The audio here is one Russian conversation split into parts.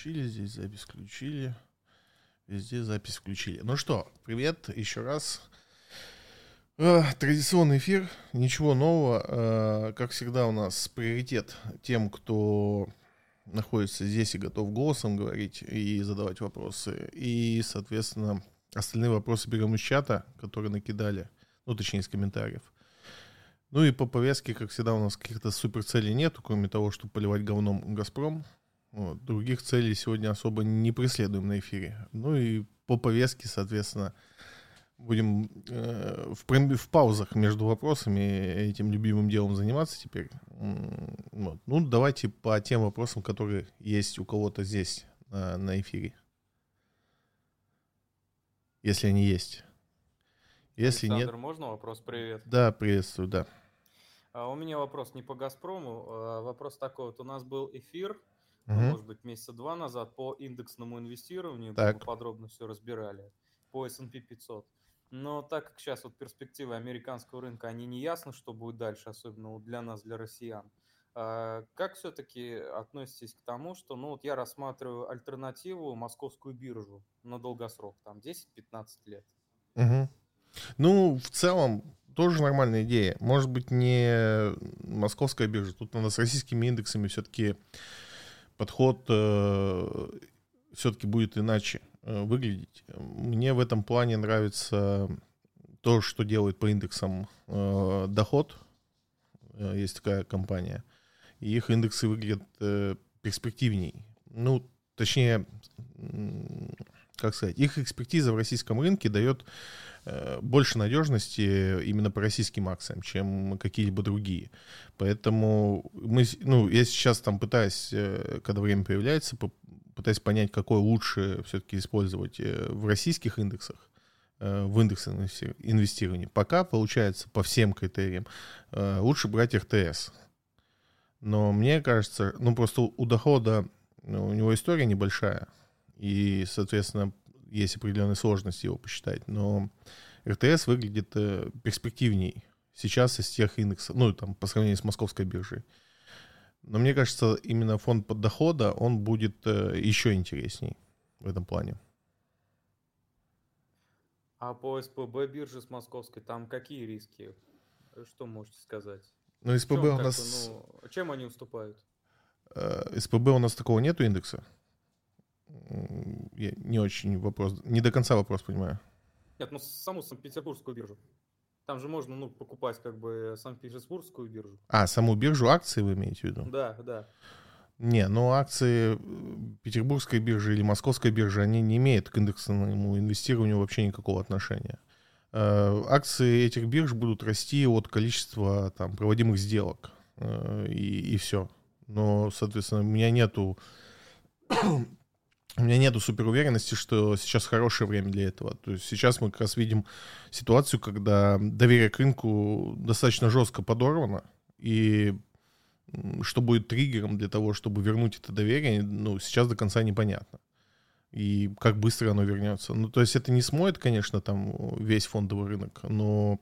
Включили здесь запись, включили. Везде запись включили. Ну что, привет еще раз. Э, Традиционный эфир, ничего нового. Э, Как всегда у нас приоритет тем, кто находится здесь и готов голосом говорить и задавать вопросы. И, соответственно, остальные вопросы берем из чата, которые накидали, ну, точнее, из комментариев. Ну и по повестке, как всегда, у нас каких-то супер целей нету, кроме того, чтобы поливать говном «Газпром». Вот. Других целей сегодня особо не преследуем на эфире. Ну и по повестке, соответственно, будем э, в, в паузах между вопросами этим любимым делом заниматься теперь. Вот. Ну, давайте по тем вопросам, которые есть у кого-то здесь э, на эфире. Если они есть. Если Александр, нет... можно вопрос? Привет. Да, приветствую, да. А, у меня вопрос не по Газпрому, а вопрос такой. Вот у нас был эфир, Мгм. может быть, месяца два назад по индексному инвестированию, Так. мы подробно все разбирали, по S&P 500. Но так как сейчас вот перспективы американского рынка, они не ясны, что будет дальше, особенно для нас, для россиян. А Как все-таки относитесь к тому, что, ну вот я рассматриваю альтернативу московскую биржу на долгосрок, там 10-15 лет. Мгм. Ну, в целом, тоже нормальная идея. Может быть, не московская биржа. Тут надо с российскими индексами все-таки подход все-таки будет иначе э, выглядеть. Мне в этом плане нравится то, что делает по индексам э, доход. Э, Есть такая компания. И их индексы выглядят э, перспективней. Ну, точнее, как сказать, их экспертиза в российском рынке дает э, больше надежности именно по российским акциям, чем какие-либо другие. Поэтому мы, ну, я сейчас там пытаюсь, э, когда время появляется, по- пытаюсь понять, какой лучше все-таки использовать э, в российских индексах, в индексы инвести- инвестирования. Пока получается по всем критериям лучше брать РТС. Но мне кажется, ну просто у дохода ну, у него история небольшая, и, соответственно, есть определенные сложности его посчитать, но РТС выглядит э, перспективней сейчас из тех индексов, ну, там, по сравнению с московской биржей. Но мне кажется, именно фонд под дохода, он будет э, еще интересней в этом плане. А по СПБ бирже с московской там какие риски? Что можете сказать? Чём СПБ у нас, ну, чем они уступают? э, СПБ у нас такого нету индекса. Я не очень вопрос, не до конца вопрос понимаю. Нет, ну саму Санкт-Петербургскую биржу. Там же можно, ну, покупать как бы Санкт-Петербургскую биржу. А, саму биржу акции вы имеете в виду? Да, да. Не, ну акции э, Петербургской биржи или Московской биржи, они не имеют к индексному инвестированию вообще никакого отношения. Э, Акции этих бирж будут расти от количества там, проводимых сделок. э, И, и все. Но, соответственно, у меня нету у меня нету супер уверенности, что сейчас хорошее время для этого. То есть сейчас мы как раз видим ситуацию, когда доверие к рынку достаточно жестко подорвано, и что будет триггером для того, чтобы вернуть это доверие, ну, сейчас до конца непонятно. И как быстро оно вернется. Ну, то есть это не смоет, конечно, там весь фондовый рынок, но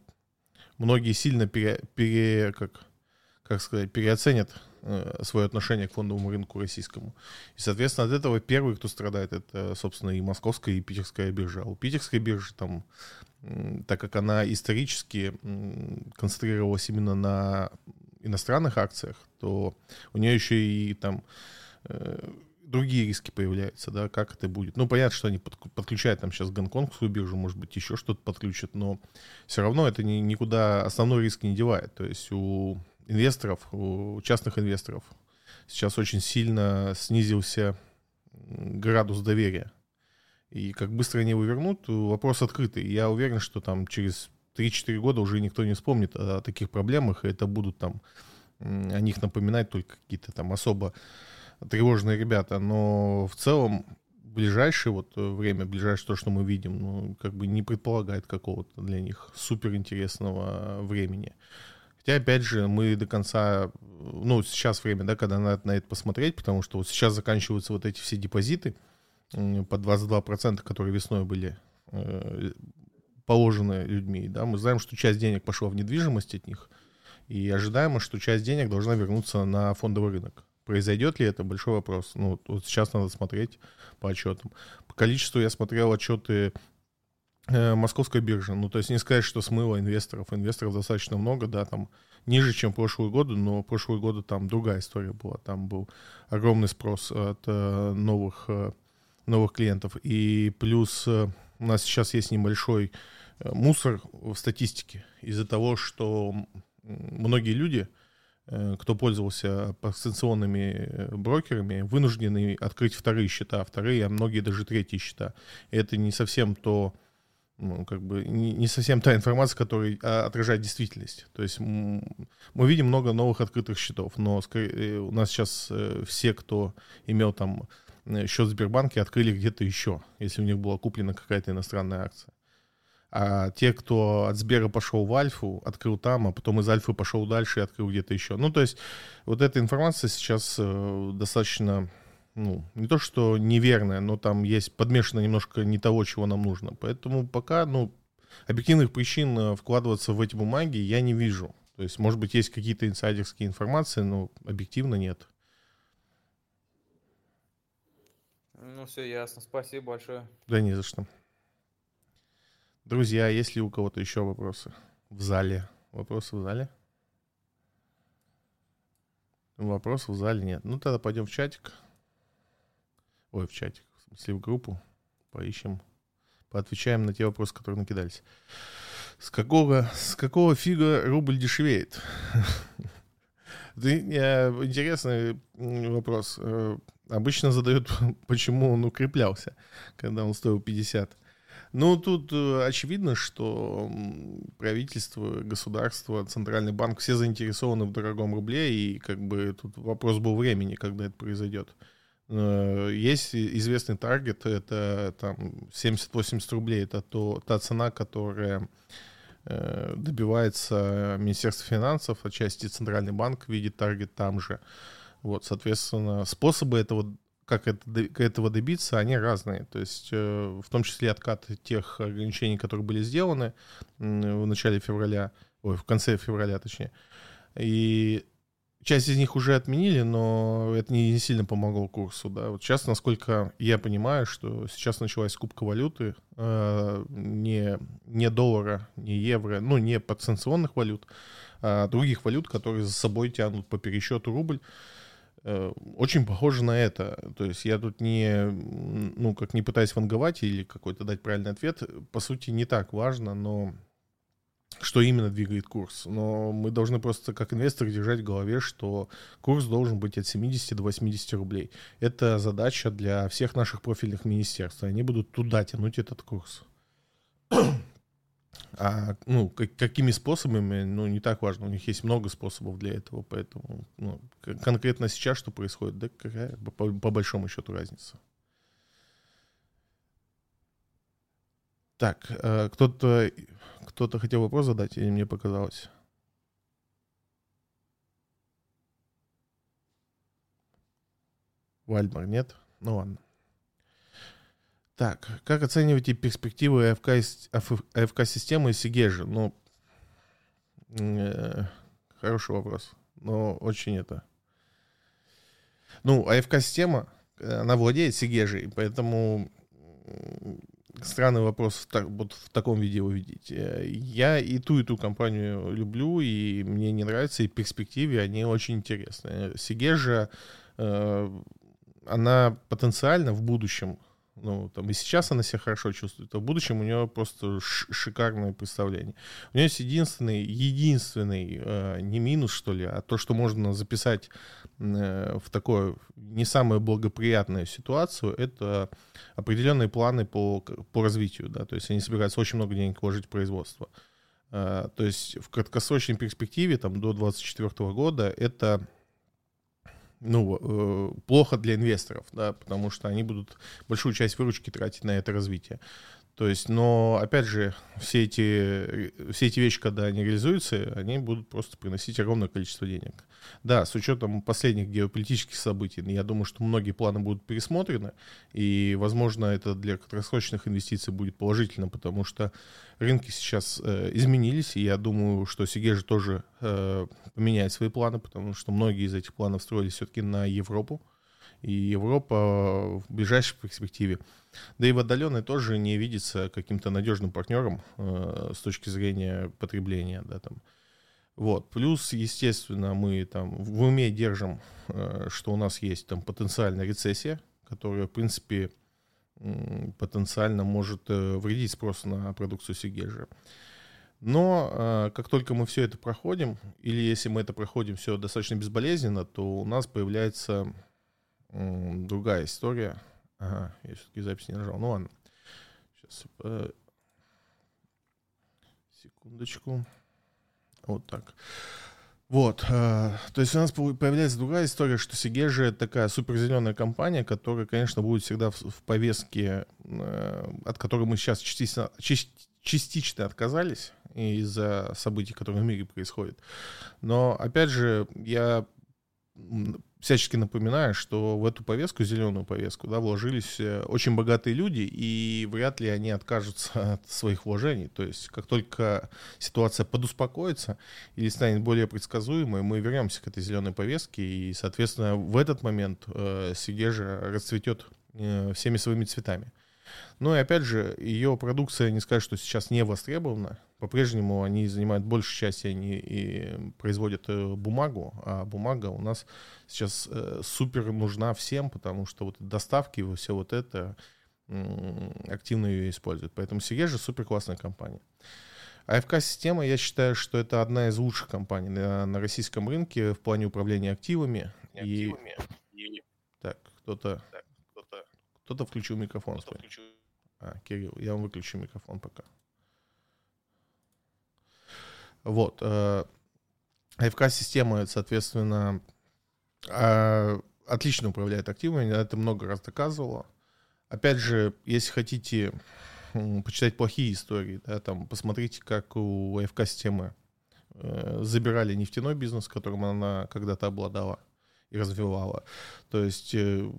многие сильно пере, пере- как, как сказать, переоценят свое отношение к фондовому рынку российскому. И, соответственно, от этого первый, кто страдает, это, собственно, и московская, и питерская биржа. А у питерской биржи там, так как она исторически концентрировалась именно на иностранных акциях, то у нее еще и там э, другие риски появляются, да, как это будет. Ну, понятно, что они подк- подключают там сейчас гонконгскую биржу, может быть, еще что-то подключат, но все равно это ни- никуда основной риск не девает. То есть у инвесторов, у частных инвесторов сейчас очень сильно снизился градус доверия. И как быстро они его вернут, вопрос открытый. Я уверен, что там через 3-4 года уже никто не вспомнит о таких проблемах, и это будут там о них напоминать только какие-то там особо тревожные ребята. Но в целом ближайшее вот э, время, ближайшее то, что мы видим, ну, как бы не предполагает какого-то для них суперинтересного времени. Хотя, опять же, мы до конца, ну, сейчас время, да, когда надо на это посмотреть, потому что вот сейчас заканчиваются вот эти все депозиты по 22%, которые весной были э, положены людьми, да, мы знаем, что часть денег пошла в недвижимость от них, и ожидаемо, что часть денег должна вернуться на фондовый рынок. Произойдет ли это, большой вопрос. Ну, вот сейчас надо смотреть по отчетам. По количеству я смотрел отчеты э, московской биржи. Ну, то есть не сказать, что смыло инвесторов. Инвесторов достаточно много, да, там ниже, чем прошлые годы, но прошлые годы там другая история была. Там был огромный спрос от э, новых, э, новых клиентов. И плюс у нас сейчас есть небольшой мусор в статистике из-за того, что многие люди, кто пользовался позиционными э, брокерами, вынуждены открыть вторые счета, вторые, а многие даже третьи счета. И это не совсем то, ну, как бы не, не совсем та информация, которая а, отражает действительность. То есть мы видим много новых открытых счетов, но скорее, у нас сейчас все, кто имел там счет в Сбербанке, открыли где-то еще, если у них была куплена какая-то иностранная акция. А те, кто от Сбера пошел в Альфу, открыл там, а потом из Альфы пошел дальше и открыл где-то еще. Ну, то есть вот эта информация сейчас э, достаточно, ну, не то что неверная, но там есть подмешано немножко не того, чего нам нужно. Поэтому пока, ну, объективных причин э, вкладываться в эти бумаги я не вижу. То есть, может быть, есть какие-то инсайдерские информации, но объективно нет. Ну, все ясно. Спасибо большое. Да не за что. Друзья, есть ли у кого-то еще вопросы в зале? Вопросы в зале? Вопросов в зале нет. Ну, тогда пойдем в чатик. Ой, в чатик. В смысле, в группу. Поищем. Поотвечаем на те вопросы, которые накидались. С какого, с какого фига рубль дешевеет? Интересный вопрос. Э, обычно задают, почему он укреплялся, когда он стоил 50. Ну, тут э, очевидно, что правительство, государство, центральный банк, все заинтересованы в дорогом рубле, и как бы тут вопрос был времени, когда это произойдет. Э, есть известный таргет, это там 70-80 рублей, это то, та цена, которая э, добивается Министерство финансов, отчасти Центральный банк видит таргет там же. Вот, соответственно, способы этого как это, этого добиться, они разные. То есть э, в том числе откат тех ограничений, которые были сделаны в начале февраля, ой, в конце февраля точнее. И часть из них уже отменили, но это не, сильно помогло курсу. Да. Вот сейчас, насколько я понимаю, что сейчас началась скупка валюты, э, не, не доллара, не евро, ну, не подсанкционных валют, а других валют, которые за собой тянут по пересчету рубль. Э, очень похоже на это. То есть я тут не, ну, как не пытаюсь ванговать или какой-то дать правильный ответ. По сути, не так важно, но что именно двигает курс. Но мы должны просто как инвесторы держать в голове, что курс должен быть от 70 до 80 рублей. Это задача для всех наших профильных министерств. Они будут туда тянуть этот курс. А, ну, как, какими способами, ну, не так важно. У них есть много способов для этого, поэтому ну, конкретно сейчас что происходит, да какая по, по большому счету разница. Так, э, кто-то кто-то хотел вопрос задать, или мне показалось? Вальмар, нет? Ну ладно. Так, как оцениваете перспективы АФК-системы Сигежи? Ну, э, хороший вопрос, но очень это... Ну, АФК-система, она владеет Сигежей, поэтому странный вопрос так, вот в таком виде увидеть. Э, я и ту, и ту компанию люблю, и мне не нравится, и в перспективе они очень интересны. Сигежа, э, она потенциально в будущем ну, там и сейчас она себя хорошо чувствует, а в будущем у нее просто шикарное представление. У нее есть единственный, единственный, э, не минус, что ли, а то, что можно записать э, в такую не самую благоприятную ситуацию, это определенные планы по, по развитию, да, то есть они собираются очень много денег вложить в производство. Э, то есть в краткосрочной перспективе, там, до 2024 года, это ну, э, плохо для инвесторов, да, потому что они будут большую часть выручки тратить на это развитие. То есть, но, опять же, все эти, все эти вещи, когда они реализуются, они будут просто приносить огромное количество денег. Да, с учетом последних геополитических событий, я думаю, что многие планы будут пересмотрены, и, возможно, это для краткосрочных инвестиций будет положительно, потому что рынки сейчас э, изменились, и я думаю, что Сигежи тоже э, поменять свои планы, потому что многие из этих планов строились все-таки на Европу. И Европа в ближайшей перспективе, да и в отдаленной тоже не видится каким-то надежным партнером э, с точки зрения потребления, да, там. Вот. Плюс, естественно, мы там в уме держим, э, что у нас есть там потенциальная рецессия, которая, в принципе, потенциально может э, вредить спросу на продукцию Сигежа. Но э, как только мы все это проходим, или если мы это проходим все достаточно безболезненно, то у нас появляется э, другая история. Ага, я все-таки запись не нажал. Ну ладно. Сейчас. Э, секундочку. Вот так. Вот, э, то есть у нас появляется другая история, что Сигежи это такая суперзеленая компания, которая, конечно, будет всегда в, повестке, э, от которой мы сейчас частично, частично отказались из-за событий, которые в мире происходят. Но, опять же, я всячески напоминаю, что в эту повестку, зеленую повестку, да, вложились э, очень богатые люди, и вряд ли они откажутся от своих вложений. То есть, как только ситуация подуспокоится или станет более предсказуемой, мы вернемся к этой зеленой повестке, и, соответственно, в этот момент э, Сигежа расцветет э, всеми своими цветами. Ну и опять же, ее продукция, не сказать, что сейчас не востребована. По-прежнему они занимают большую часть, они и производят э, бумагу, а бумага у нас сейчас э, супер нужна всем, потому что вот доставки, все вот это активно ее используют. Поэтому Сигежа супер классная компания. АФК-система, я считаю, что это одна из лучших компаний на, на российском рынке в плане управления активами. активами. И... Так, кто-то кто-то кто включил микрофон. Кто включил а, Кирилл, я вам выключу микрофон пока. Вот. Э, АФК-система, соответственно, э, отлично управляет активами, я это много раз доказывала. Опять же, если хотите почитать плохие истории, да, там, посмотрите, как у АФК-системы э, забирали нефтяной бизнес, которым она когда-то обладала и развивала. То есть э,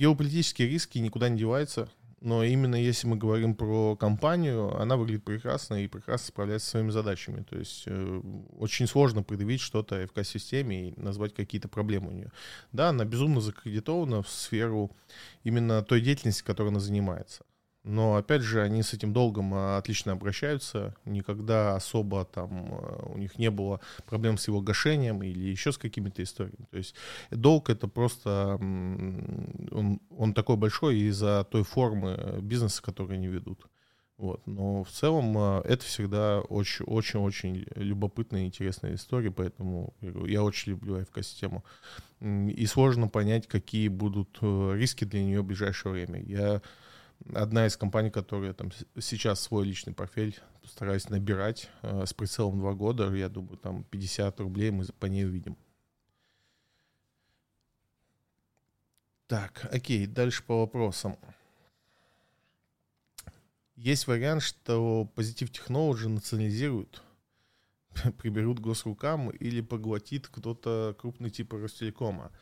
геополитические риски никуда не деваются, но именно если мы говорим про компанию, она выглядит прекрасно и прекрасно справляется со своими задачами. То есть э, очень сложно предъявить что-то ФК-системе и назвать какие-то проблемы у нее. Да, она безумно закредитована в сферу именно той деятельности, которой она занимается. Но, опять же, они с этим долгом а, отлично обращаются. Никогда особо там а, у них не было проблем с его гашением или еще с какими-то историями. То есть долг это просто... Он, он такой большой из-за той формы бизнеса, который они ведут. Вот. Но в целом а, это всегда очень-очень-очень любопытная и интересная история, поэтому я очень люблю АФК-систему. И сложно понять, какие будут э, риски для нее в ближайшее время. Я одна из компаний, которая там сейчас свой личный портфель стараюсь набирать э, с прицелом 2 года. Я думаю, там 50 рублей мы по ней увидим. Так, окей, дальше по вопросам. Есть вариант, что Positive Technology национализируют, приберут госрукам или поглотит кто-то крупный типа Ростелекома.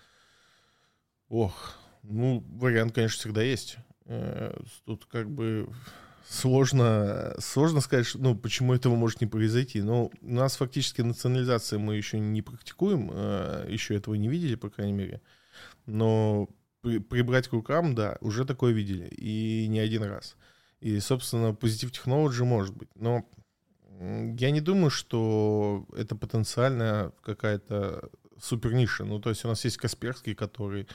Ох, ну, вариант, конечно, всегда есть. Э, тут как бы сложно, сложно сказать, ну, почему этого может не произойти. Но у нас фактически национализация мы еще не практикуем, э, еще этого не видели, по крайней мере. Но при, прибрать к рукам, да, уже такое видели, и не один раз. И, собственно, Positive Technology может быть. Но я не думаю, что это потенциально какая-то супер ниша. Ну, то есть у нас есть Касперский, который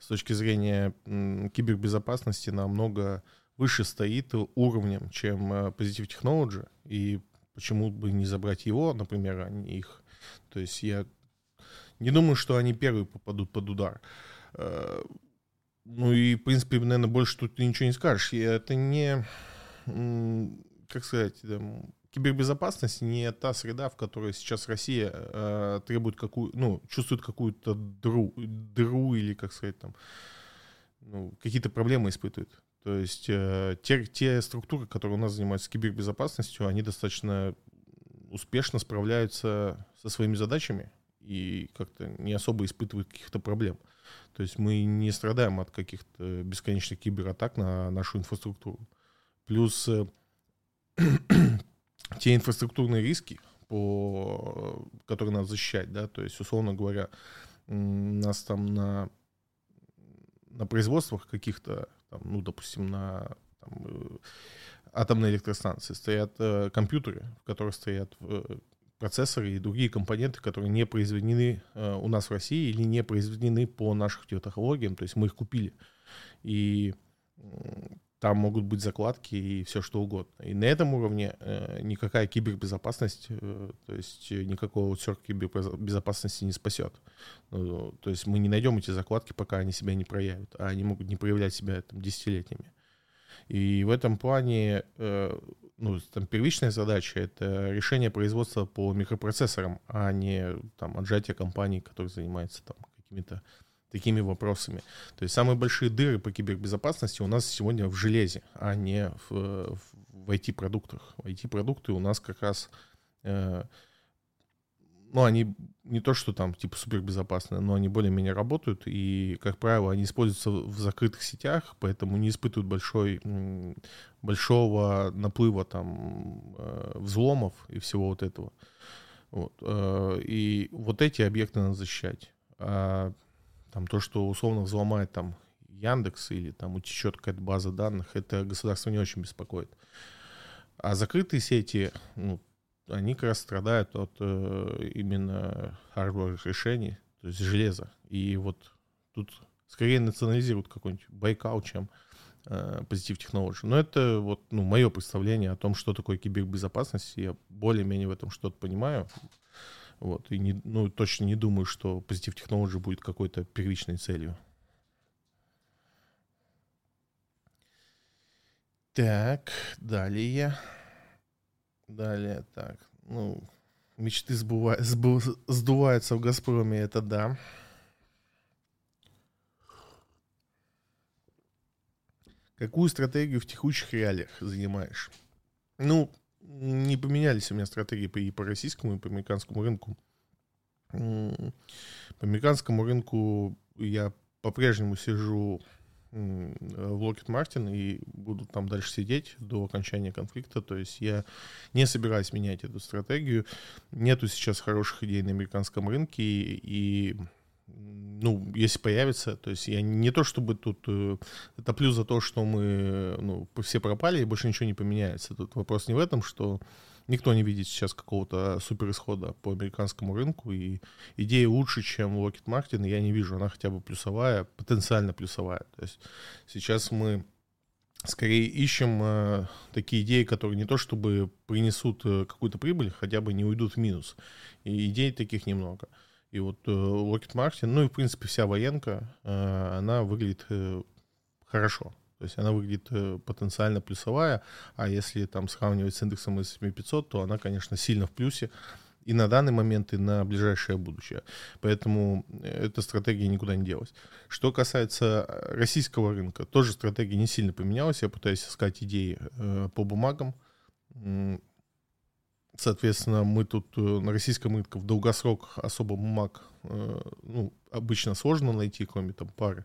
с точки зрения кибербезопасности намного выше стоит уровнем, чем э, Positive Technology, и почему бы не забрать его, например, а не их. То есть я не думаю, что они первые попадут под удар. Э, ну и, в принципе, наверное, больше тут ничего не скажешь. Это не, как сказать, кибербезопасность не та среда, в которой сейчас Россия э, требует какую, ну, чувствует какую-то дыру, дыру или, как сказать, там, ну, какие-то проблемы испытывает. То есть э, те, те структуры, которые у нас занимаются кибербезопасностью, они достаточно успешно справляются со своими задачами и как-то не особо испытывают каких-то проблем. То есть мы не страдаем от каких-то бесконечных кибератак на нашу инфраструктуру. Плюс э, те инфраструктурные риски, по, которые надо защищать, да, то есть, условно говоря, нас там на, на производствах каких-то, ну, допустим, на там, э, атомной электростанции стоят э, компьютеры, в которых стоят э, процессоры и другие компоненты, которые не произведены э, у нас в России или не произведены по нашим технологиям, то есть мы их купили. И там могут быть закладки и все что угодно. И на этом уровне э, никакая кибербезопасность, э, то есть никакого аутсорс кибербезопасности не спасет. Ну, то есть мы не найдем эти закладки, пока они себя не проявят, а они могут не проявлять себя там, десятилетиями. И в этом плане э, ну, там первичная задача — это решение производства по микропроцессорам, а не там отжатие компаний, которые занимаются там какими-то такими вопросами. То есть самые большие дыры по кибербезопасности у нас сегодня в железе, а не в, в IT-продуктах. IT-продукты у нас как раз э, ну, они не то, что там типа супербезопасные, но они более-менее работают, и, как правило, они используются в закрытых сетях, поэтому не испытывают большой, большого наплыва там э, взломов и всего вот этого. Вот. Э, и вот эти объекты надо защищать. Там то, что условно взломает там Яндекс или там утечет какая-то база данных, это государство не очень беспокоит. А закрытые сети, ну, они как раз страдают от э, именно хардварных решений, то есть железа. И вот тут скорее национализируют какой-нибудь Байкал, чем э, Positive Technology. Но это вот ну, мое представление о том, что такое кибербезопасность. Я более-менее в этом что-то понимаю. Вот, и не, ну, точно не думаю, что Positive Technology будет какой-то первичной целью. Так, далее. Далее, так, ну, мечты сбыва... сбы... сдуваются в «Газпроме», это да. Какую стратегию в текущих реалиях занимаешь? Ну, не поменялись у меня стратегии по, и по российскому, и по американскому рынку. По американскому рынку я по-прежнему сижу в Lockheed Martin и буду там дальше сидеть до окончания конфликта. То есть я не собираюсь менять эту стратегию. Нету сейчас хороших идей на американском рынке и ну, если появится, то есть я не то чтобы тут э, топлю за то, что мы, ну, все пропали и больше ничего не поменяется. Тут вопрос не в этом, что никто не видит сейчас какого-то супер исхода по американскому рынку, и идея лучше, чем Lockheed Martin, я не вижу, она хотя бы плюсовая, потенциально плюсовая. То есть сейчас мы скорее ищем э, такие идеи, которые не то чтобы принесут э, какую-то прибыль, хотя бы не уйдут в минус. И идей таких немного. И вот э, Lockheed Martin, ну и в принципе вся военка, э, она выглядит э, хорошо. То есть она выглядит э, потенциально плюсовая, а если там сравнивать с индексом S&P 500, то она, конечно, сильно в плюсе и на данный момент, и на ближайшее будущее. Поэтому э, эта стратегия никуда не делась. Что касается э, российского рынка, тоже стратегия не сильно поменялась. Я пытаюсь искать идеи э, по бумагам. Соответственно, мы тут на российском рынке в долгосрок особо бумаг ну, обычно сложно найти, кроме там пары.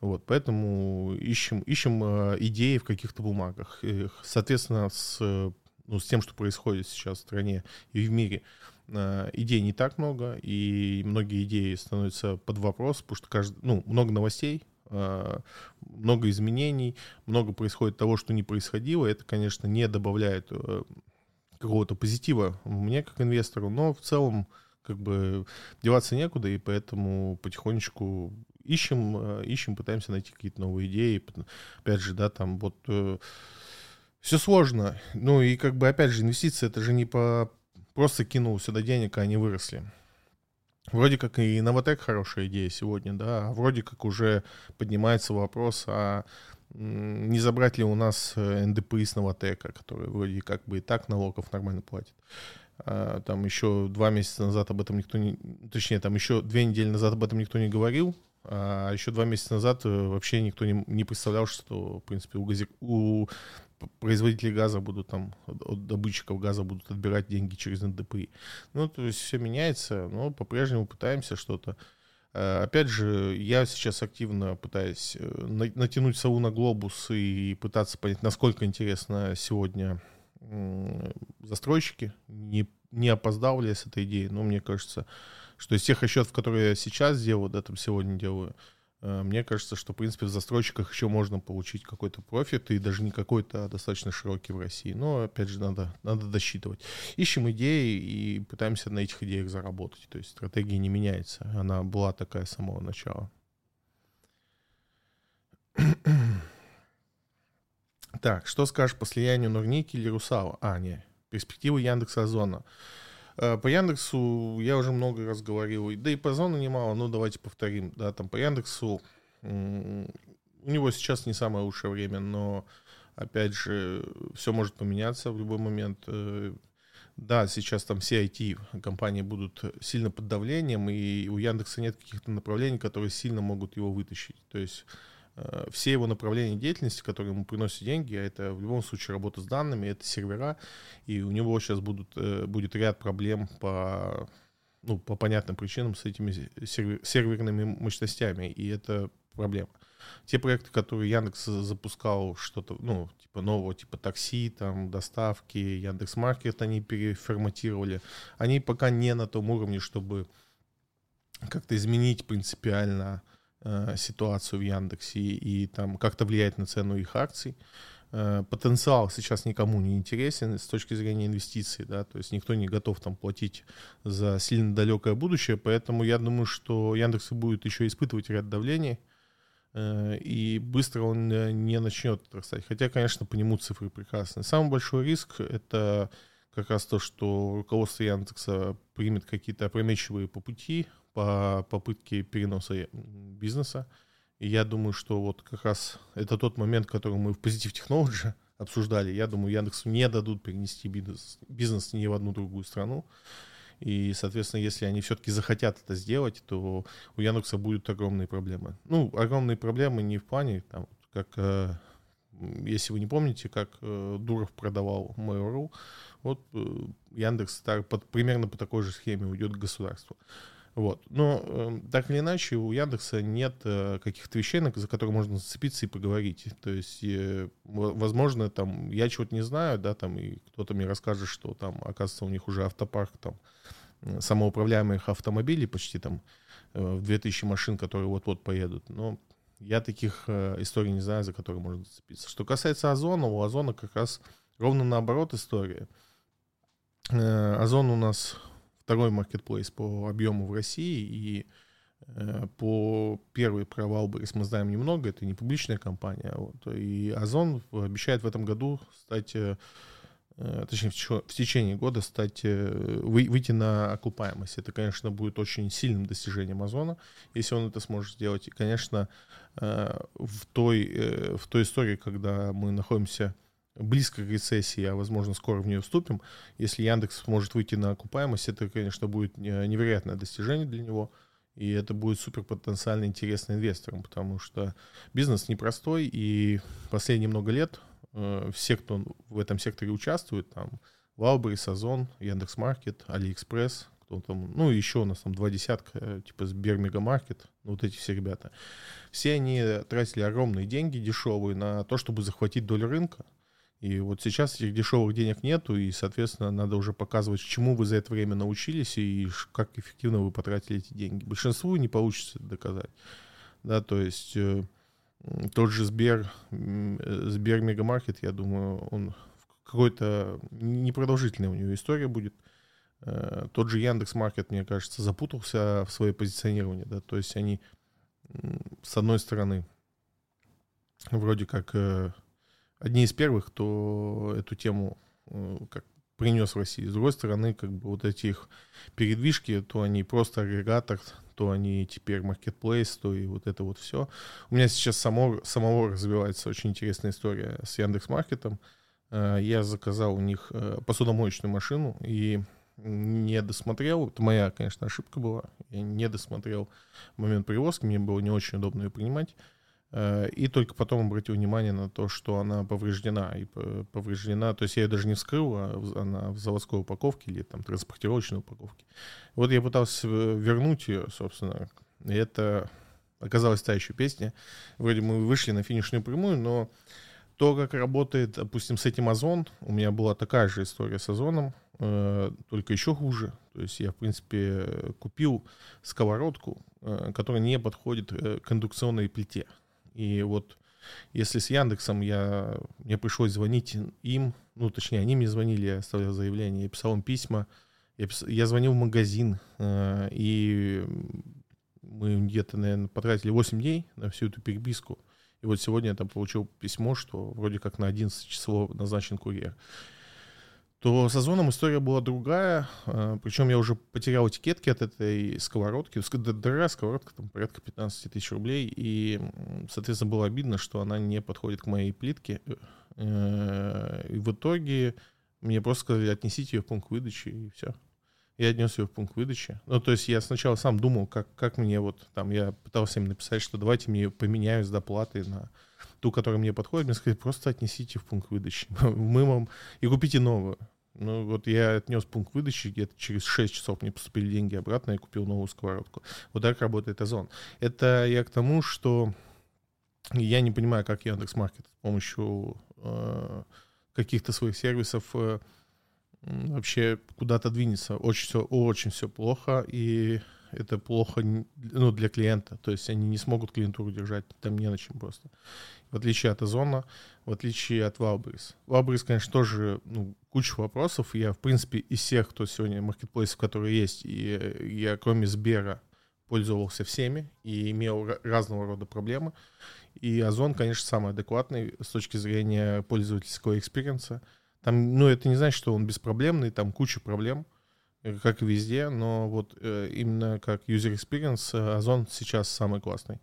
Вот, поэтому ищем, ищем идеи в каких-то бумагах. Соответственно, с ну, с тем, что происходит сейчас в стране и в мире, э, идей не так много, и многие идеи становятся под вопрос, потому что каждый, ну, много новостей, э, много изменений, много происходит того, что не происходило. Это, конечно, не добавляет э, какого-то позитива мне как инвестору, но в целом как бы деваться некуда, и поэтому потихонечку ищем, ищем, пытаемся найти какие-то новые идеи. Опять же, да, там вот все сложно. Ну и как бы, опять же, инвестиции, это же не по... Просто кинул сюда денег, а они выросли. Вроде как и Новотек хорошая идея сегодня, да, а вроде как уже поднимается вопрос, а не забрать ли у нас э, НДП из Новотека, который вроде как бы и так налогов нормально платит. А, там еще два месяца назад об этом никто не... Точнее, там еще две недели назад об этом никто не говорил, а еще два месяца назад э, вообще никто не, не представлял, что, в принципе, у, гази... у производители газа будут там, от добытчиков газа будут отбирать деньги через НДПИ. Ну, то есть все меняется, но по-прежнему пытаемся что-то. Э, опять же, я сейчас активно пытаюсь э, натянуть сову на глобус и пытаться понять, насколько интересно сегодня застройщики. Не, не опоздал ли я с этой идеей, но мне кажется, что из тех расчетов, которые я сейчас делаю, да, там сегодня делаю, мне кажется, что, в принципе, в застройщиках еще можно получить какой-то профит, и даже не какой-то, а достаточно широкий в России. Но, опять же, надо, надо досчитывать. Ищем идеи и пытаемся на этих идеях заработать. То есть стратегия не меняется. Она была такая с самого начала. Так, что скажешь по слиянию Норники или Русала? А, не, перспективы Яндекса Озона. Э, по Яндексу я уже много раз говорил, да и по Озону немало, но давайте повторим. Да, там по Яндексу у него сейчас не самое лучшее время, но опять же, все может поменяться в любой момент. Э, да, сейчас там все IT-компании будут сильно под давлением, и у Яндекса нет каких-то направлений, которые сильно могут его вытащить. То есть все его направления деятельности, которые ему приносят деньги, а это в любом случае работа с данными, это сервера, и у него сейчас будут, э, будет ряд проблем по, ну, по понятным причинам с этими сервер, серверными мощностями, и это проблема. Те проекты, которые Яндекс запускал, что-то, ну, типа нового, типа такси, там, доставки, Яндекс Маркет они переформатировали, они пока не на том уровне, чтобы как-то изменить принципиально э, ситуацию в Яндексе и там как-то влиять на цену их акций. Э, потенциал сейчас никому не интересен с точки зрения инвестиций, да, то есть никто не готов там платить за сильно далекое будущее, поэтому я думаю, что Яндекс будет еще испытывать ряд давлений, э, и быстро он э, не начнет растать. Хотя, конечно, по нему цифры прекрасные. Самый большой риск — это как раз то, что руководство Яндекса примет какие-то опрометчивые по пути, по попытке переноса бизнеса. И я думаю, что вот как раз это тот момент, который мы в Positive Technology обсуждали. Я думаю, Яндексу не дадут перенести бизнес, бизнес ни в одну другую страну. И, соответственно, если они все-таки захотят это сделать, то у Яндекса будут огромные проблемы. Ну, огромные проблемы не в плане, там, как, э, если вы не помните, как э, Дуров продавал Mail.ru, вот э, Яндекс так, под, примерно по такой же схеме уйдет к государству. Вот. Но э, так или иначе у Яндекса нет э, каких-то вещей, за которые можно зацепиться и поговорить. То есть, э, возможно, там я чего-то не знаю, да, там и кто-то мне расскажет, что там, оказывается, у них уже автопарк там самоуправляемых автомобилей почти там э, в 2000 машин, которые вот-вот поедут. Но я таких э, историй не знаю, за которые можно зацепиться. Что касается Озона, у Озона как раз ровно наоборот история. Э, Озон у нас второй маркетплейс по объему в России, и э, по первый про Wildberries мы знаем немного, это не публичная компания, вот, и Озон обещает в этом году стать, э, э точнее в течение года стать, вы, выйти на окупаемость. Это, конечно, будет очень сильным достижением Озона, если он это сможет сделать. И, конечно, в той, в той истории, когда мы находимся близко к рецессии, а возможно скоро в нее вступим, если Яндекс сможет выйти на окупаемость, это, конечно, будет невероятное достижение для него, и это будет супер потенциально интересно инвесторам, потому что бизнес непростой, и последние много лет э, все, кто в этом секторе участвует, там, Wildberries, Озон, Яндекс.Маркет, Алиэкспресс, кто там, ну, еще у нас там два десятка, э, типа Сбер Мегамаркет, ну, вот эти все ребята. Все они тратили огромные деньги дешевые на то, чтобы захватить долю рынка, и вот сейчас этих дешевых денег нету, и, соответственно, надо уже показывать, чему вы за это время научились и как эффективно вы потратили эти деньги. Большинству не получится это доказать. Да, то есть э, тот же Сбер, э, Сбер Мегамаркет, я думаю, он какой-то непродолжительная у него история будет. Э, тот же Яндекс Маркет, мне кажется, запутался в свое позиционирование, да, то есть они, с одной стороны, вроде как одни из первых, кто эту тему э, как принес в Россию. С другой стороны, как бы вот эти их передвижки, то они просто агрегатор, то они теперь маркетплейс, то и вот это вот все. У меня сейчас само, самого развивается очень интересная история с Яндекс.Маркетом. Э, я заказал у них э, посудомоечную машину и не досмотрел, это моя, конечно, ошибка была, я не досмотрел момент перевозки, мне было не очень удобно ее принимать. Э, и только потом обратил внимание на то, что она повреждена. И повреждена, то есть я ее даже не вскрыл, а она в заводской упаковке или там транспортировочной упаковке. Вот я пытался вернуть ее, собственно. И это оказалась та еще песня. Вроде мы вышли на финишную прямую, но то, как работает, допустим, с этим Озон, у меня была такая же история с Озоном. э, только еще хуже. То есть я, в принципе, купил сковородку, э, которая не подходит э, к индукционной плите. И вот если с Яндексом я, мне пришлось звонить им, ну, точнее, они мне звонили, я оставлял заявление, я писал им письма, я, пис... я звонил в магазин, э, и мы где-то, наверное, потратили 8 дней на всю эту переписку. И вот сегодня я там получил письмо, что вроде как на 11 часов назначен курьер. То с Озоном история была другая. Э, Причем я уже потерял этикетки от этой сковородки. Дорогая сковородка, там порядка 15 тысяч рублей. И, соответственно, было обидно, что она не подходит к моей плитке. Э, и в итоге мне просто сказали, отнесите ее в пункт выдачи, и все. Я отнес ее в пункт выдачи. Ну, то есть я сначала сам думал, как, как мне вот там, я пытался им написать, что давайте мне поменяю с доплатой на ту, которая мне подходит. Мне сказали, просто отнесите в пункт выдачи. Мы вам... И купите новую. Ну, вот я отнес пункт выдачи, где-то через 6 часов мне поступили деньги обратно, я купил новую сковородку. Вот так работает Озон. Это я к тому, что я не понимаю, как Яндекс.Маркет с помощью э, каких-то своих сервисов э, вообще куда-то двинется. Очень все, очень все плохо, и это плохо ну, для клиента. То есть они не смогут клиентуру держать, там не на чем просто. В отличие от Озона, в отличие от Wildberries. Wildberries, конечно, тоже ну, куча вопросов. Я, в принципе, из всех, кто сегодня маркетплейсов, которые есть, и я, кроме Сбера, пользовался всеми и имел разного рода проблемы. И Озон, конечно, самый адекватный с точки зрения пользовательского experience а. Там, ну, это не значит, что он беспроблемный, там куча проблем, э, как и везде, но вот э, именно как user experience э, Озон сейчас самый классный.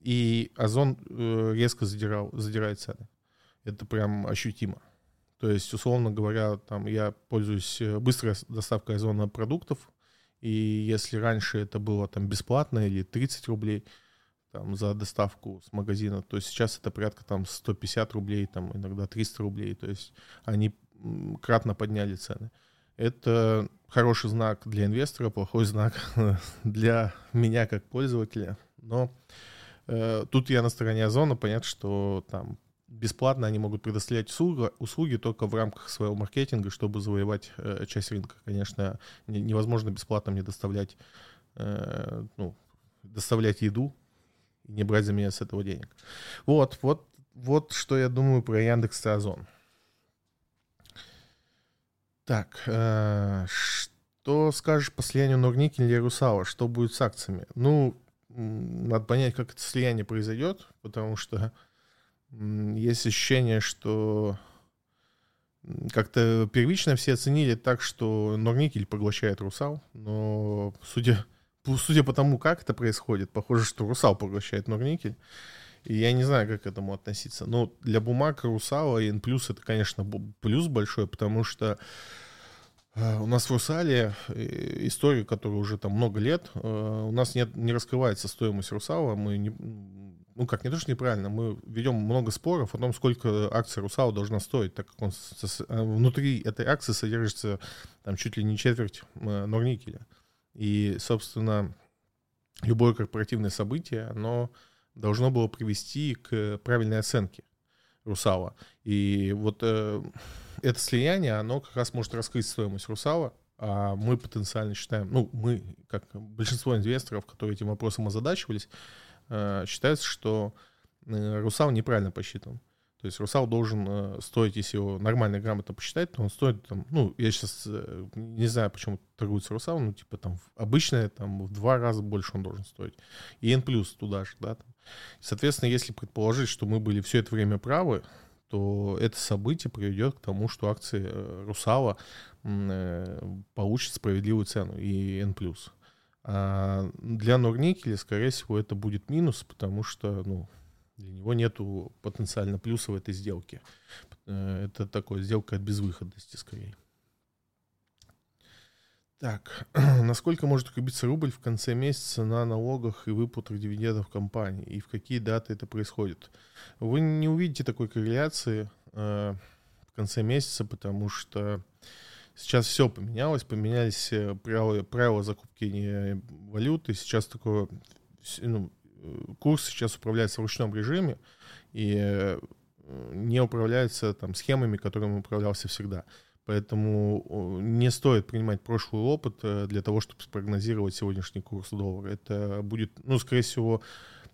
И Озон э, резко задирал, задирает цены. Это прям ощутимо. То есть, условно говоря, там я пользуюсь э, быстрой доставкой Озона продуктов, и если раньше это было там бесплатно или 30 рублей, там, за доставку с магазина, то сейчас это порядка там 150 рублей, там иногда 300 рублей, то есть они кратно подняли цены. Это хороший знак для инвестора, плохой знак для меня как пользователя, но э, тут я на стороне Озона, понятно, что там бесплатно они могут предоставлять услуги, услуги только в рамках своего маркетинга, чтобы завоевать э, часть рынка. Конечно, не, невозможно бесплатно мне доставлять, э, ну, доставлять еду, и не брать за меня с этого денег. Вот, вот, вот что я думаю про Яндекс и Озон. Так, э, что скажешь по слиянию Норникель и Русала? Что будет с акциями? Ну, надо понять, как это слияние произойдет, потому что есть ощущение, что как-то первично все оценили так, что Норникель поглощает Русал, но судя судя по тому, как это происходит, похоже, что Русал поглощает Норникель. И я не знаю, как к этому относиться. Но для бумаг Русала и N+, это, конечно, плюс большой, потому что э, у нас в Русале э, история, которая уже там много лет, э, у нас нет, не раскрывается стоимость Русала, мы не, ну как, не то, что неправильно, мы ведем много споров о том, сколько акция Русала должна стоить, так как он внутри этой акции содержится там чуть ли не четверть Норникеля. И, собственно, любое корпоративное событие, оно должно было привести к правильной оценке Русала. И вот э, это слияние, оно как раз может раскрыть стоимость Русала, а мы потенциально считаем, ну, мы, как большинство инвесторов, которые этим вопросом озадачивались, э, считается, что э, Русал неправильно посчитан. То есть русал должен э, стоить, если его нормально, грамотно посчитать, то он стоит там, ну, я сейчас э, не знаю, почему торгуется русал, ну, типа там обычное, там в два раза больше он должен стоить. И N плюс туда же, да. Там. Соответственно, если предположить, что мы были все это время правы, то это событие приведет к тому, что акции э, Русала э, получат справедливую цену и N+. А для Норникеля, скорее всего, это будет минус, потому что, ну, для него нету потенциально плюса в этой сделке. Э, это такая сделка от безвыходности скорее. Так, насколько может укрепиться рубль в конце месяца на налогах и выплатах дивидендов компании? И в какие даты это происходит? Вы не увидите такой корреляции э, в конце месяца, потому что сейчас все поменялось. Поменялись э, правила, правила закупки валюты. Сейчас такое ну, курс сейчас управляется в ручном режиме и э, не управляется там схемами, которыми управлялся всегда. Поэтому не стоит принимать прошлый опыт э, для того, чтобы спрогнозировать сегодняшний курс доллара. Это будет, ну, скорее всего,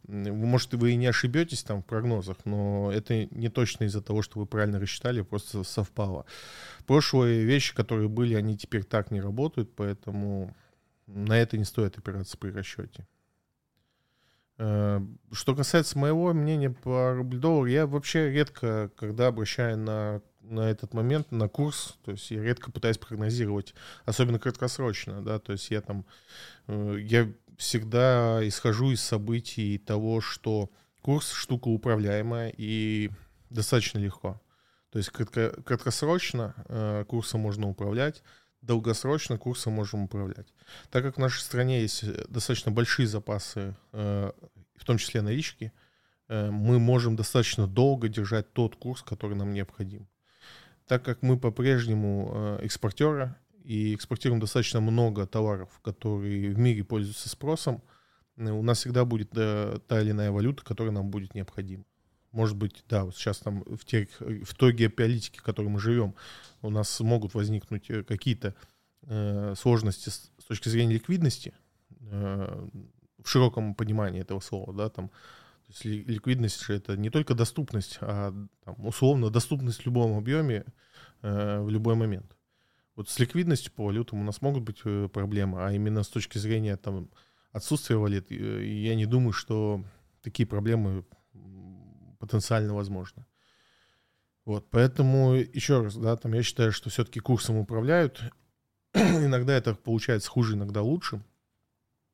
может, вы и не ошибетесь там в прогнозах, но это не точно из-за того, что вы правильно рассчитали, просто совпало. Прошлые вещи, которые были, они теперь так не работают, поэтому на это не стоит опираться при расчете. Э, что касается моего мнения по рубль-доллар, я вообще редко, когда обращаю на, на этот момент, на курс, то есть я редко пытаюсь прогнозировать, особенно краткосрочно, да, то есть я там, э, я всегда исхожу из событий того, что курс штука управляемая и достаточно легко. То есть кратко, краткосрочно э, курсом можно управлять, долгосрочно курсом можем управлять. Так как в нашей стране есть достаточно большие запасы, э, в том числе налички, э, мы можем достаточно долго держать тот курс, который нам необходим. Так как мы по-прежнему э, экспортеры, и экспортируем достаточно много товаров, которые в мире пользуются спросом, э, у нас всегда будет да, та или иная валюта, которая нам будет необходима. Может быть, да, вот сейчас там в, те, в той геополитике, в которой мы живем, у нас могут возникнуть э, какие-то э, сложности с, с точки зрения ликвидности, э, в широком понимании этого слова, да, там, то есть ликвидность же это не только доступность, а там, условно доступность в любом объеме э, в любой момент. Вот с ликвидностью по валютам у нас могут быть э, проблемы, а именно с точки зрения там, отсутствия валют, я не думаю, что такие проблемы потенциально возможны. Вот, поэтому еще раз, да, там я считаю, что все-таки курсом управляют. иногда это получается хуже, иногда лучше.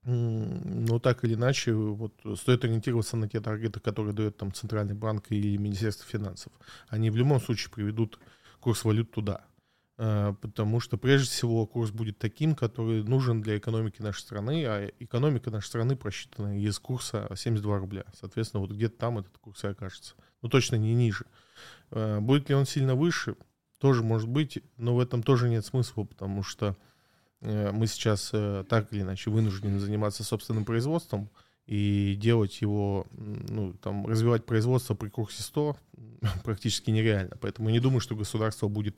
Но так или иначе, вот стоит ориентироваться на те таргеты, которые дает там Центральный банк или Министерство финансов. Они в любом случае приведут курс валют туда. Э, потому что прежде всего курс будет таким, который нужен для экономики нашей страны, а экономика нашей страны просчитана из курса 72 рубля. Соответственно, вот где-то там этот курс и окажется. Но точно не ниже. Э, будет ли он сильно выше? Тоже может быть, но в этом тоже нет смысла, потому что э, мы сейчас так или иначе вынуждены заниматься собственным производством, и делать его, ну, там, развивать производство при курсе 100 практически нереально. Поэтому не думаю, что государство будет